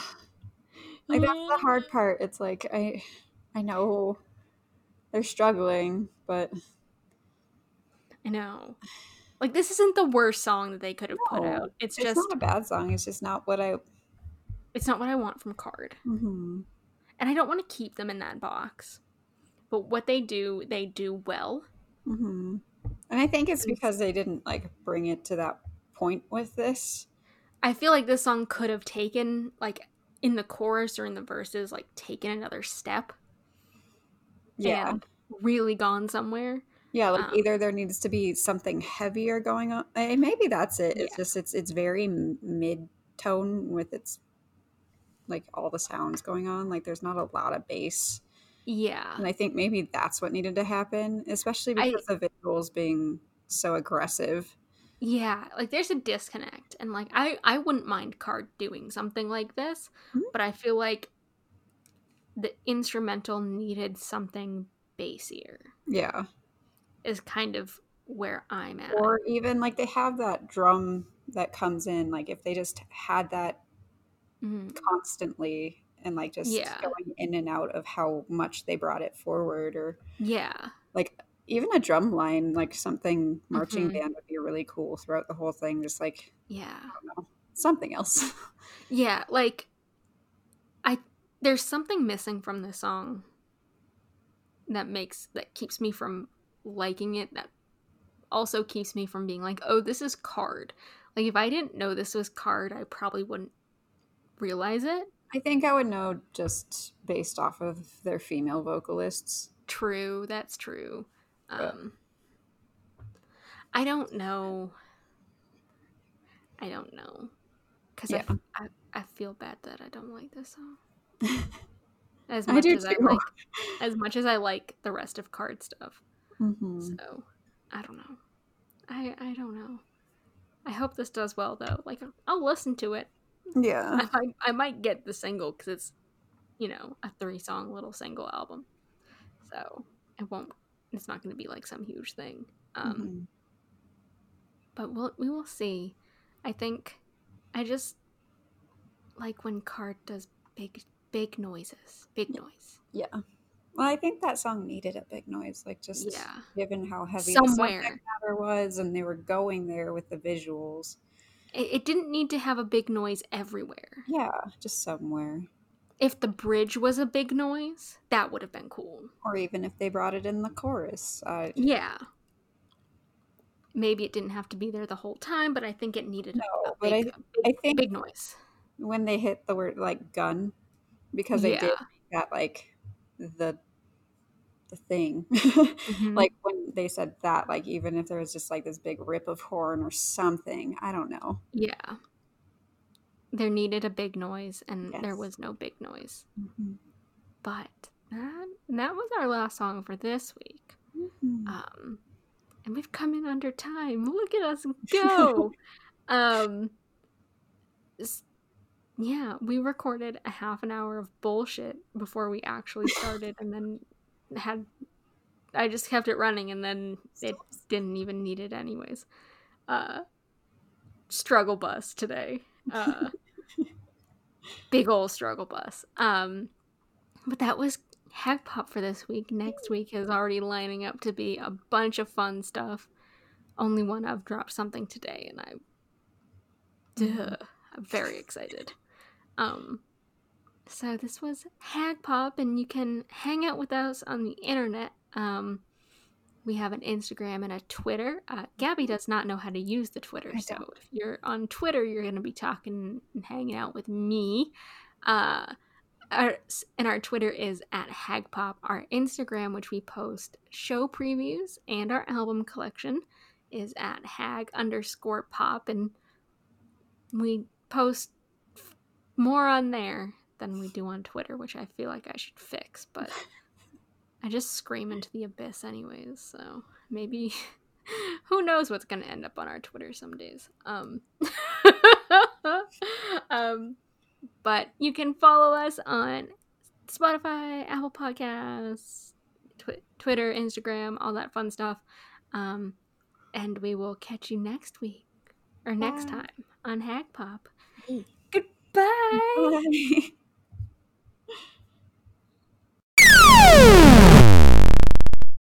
Like that's the hard part. It's like I I know they're struggling, but I know. Like, this isn't the worst song that they could have put out. It's it's just. not a bad song. It's just not what I it's not what I want from KARD. Mhm. And I don't want to keep them in that box. But what they do, they do well. Mhm. And I think it's because they didn't like bring it to that point with this. I feel like this song could have taken, like, in the chorus or in the verses, like, taken another step Yeah. really gone somewhere. Yeah, like Um, either there needs to be something heavier going on. And maybe that's it. It's Yeah. just it's it's very mid tone with its like all the sounds going on. Like there's not a lot of bass. Yeah. And I think maybe that's what needed to happen, especially I- because of visuals being so aggressive. Yeah. Like, there's a disconnect. And, like, I, I wouldn't mind KARD doing something like this. Mhm. But I feel like the instrumental needed something bassier, Yeah. is kind of where I'm at. Or even like they have that drum that comes in. Like if they just had that Mhm. constantly and like just Yeah. going in and out of how much they brought it forward or Yeah. like even a drum line like something marching Mhm. band would be really cool throughout the whole thing just like Yeah. i don't know something else Yeah, like I there's something missing from this song that makes that keeps me from liking it that also keeps me from being like, "Oh, this is KARD." Like if I didn't know this was KARD, I probably wouldn't realize it. I think i would know just based off of their female vocalists True, that's true. Um I don't know. I don't know. Cuz Yeah. I, I I feel bad that I don't like this song. As much as I like as much as I like the rest of KARD stuff. Mhm. So, I don't know. I I don't know. I hope this does well though. Like I'll listen to it. Yeah I might, I might get the single cuz it's you know, a three song little single album. So, it won't it's not going to be like some huge thing. Um Mhm. but we'll we will see. I think I just like when KARD does big big noises. Big noise. yeah well i think that song needed a big noise like just Yeah. given how heavy the Somewhere. subject matter was and they were going there with the visuals It, it didn't need to have a big noise everywhere. yeah just somewhere If the bridge was a big noise, that would have been cool. or even if they brought it in the chorus I Yeah. Maybe it didn't have to be there the whole time, but I think it needed a, No, a but big, I- a big, I think big noise. when they hit the word like gun because they did Yeah. make that like the the thing Mhm. like when they said that like even if there was just like this big rip of horn or something i don't know yeah. There needed a big noise, and there was no big noise. But that, that was our last song for this week. Mhm. um and we've come in under time look at us go um yeah we recorded a half an hour of bullshit before we actually started and then had i just kept it running and then it didn't even need it anyways uh struggle bus today. Uh, big old struggle bus. Um, but that was Hag Pop for this week. Next week is already lining up to be a bunch of fun stuff. Only one I've dropped something today, and I, duh, I'm very excited. Um, so this was Hag Pop, and you can hang out with us on the internet. Um, we have an Instagram and a Twitter. Uh, Gabby does not know how to use the Twitter, so if you're on Twitter, you're going to be talking and hanging out with me. Uh, our, and our Twitter is at Hagpop. Our Instagram, which we post show previews and our album collection, is at Hag underscore Pop, and we post more on there than we do on Twitter, which I feel like I should fix, but. I just scream into the abyss, anyways. So maybe who knows what's gonna end up on our Twitter some days. Um, um, but you can follow us on Spotify, Apple Podcasts, tw- Twitter, Instagram, all that fun stuff. Um, and we will catch you next week or next Bye. time on Hag Pop. Goodbye. Bye.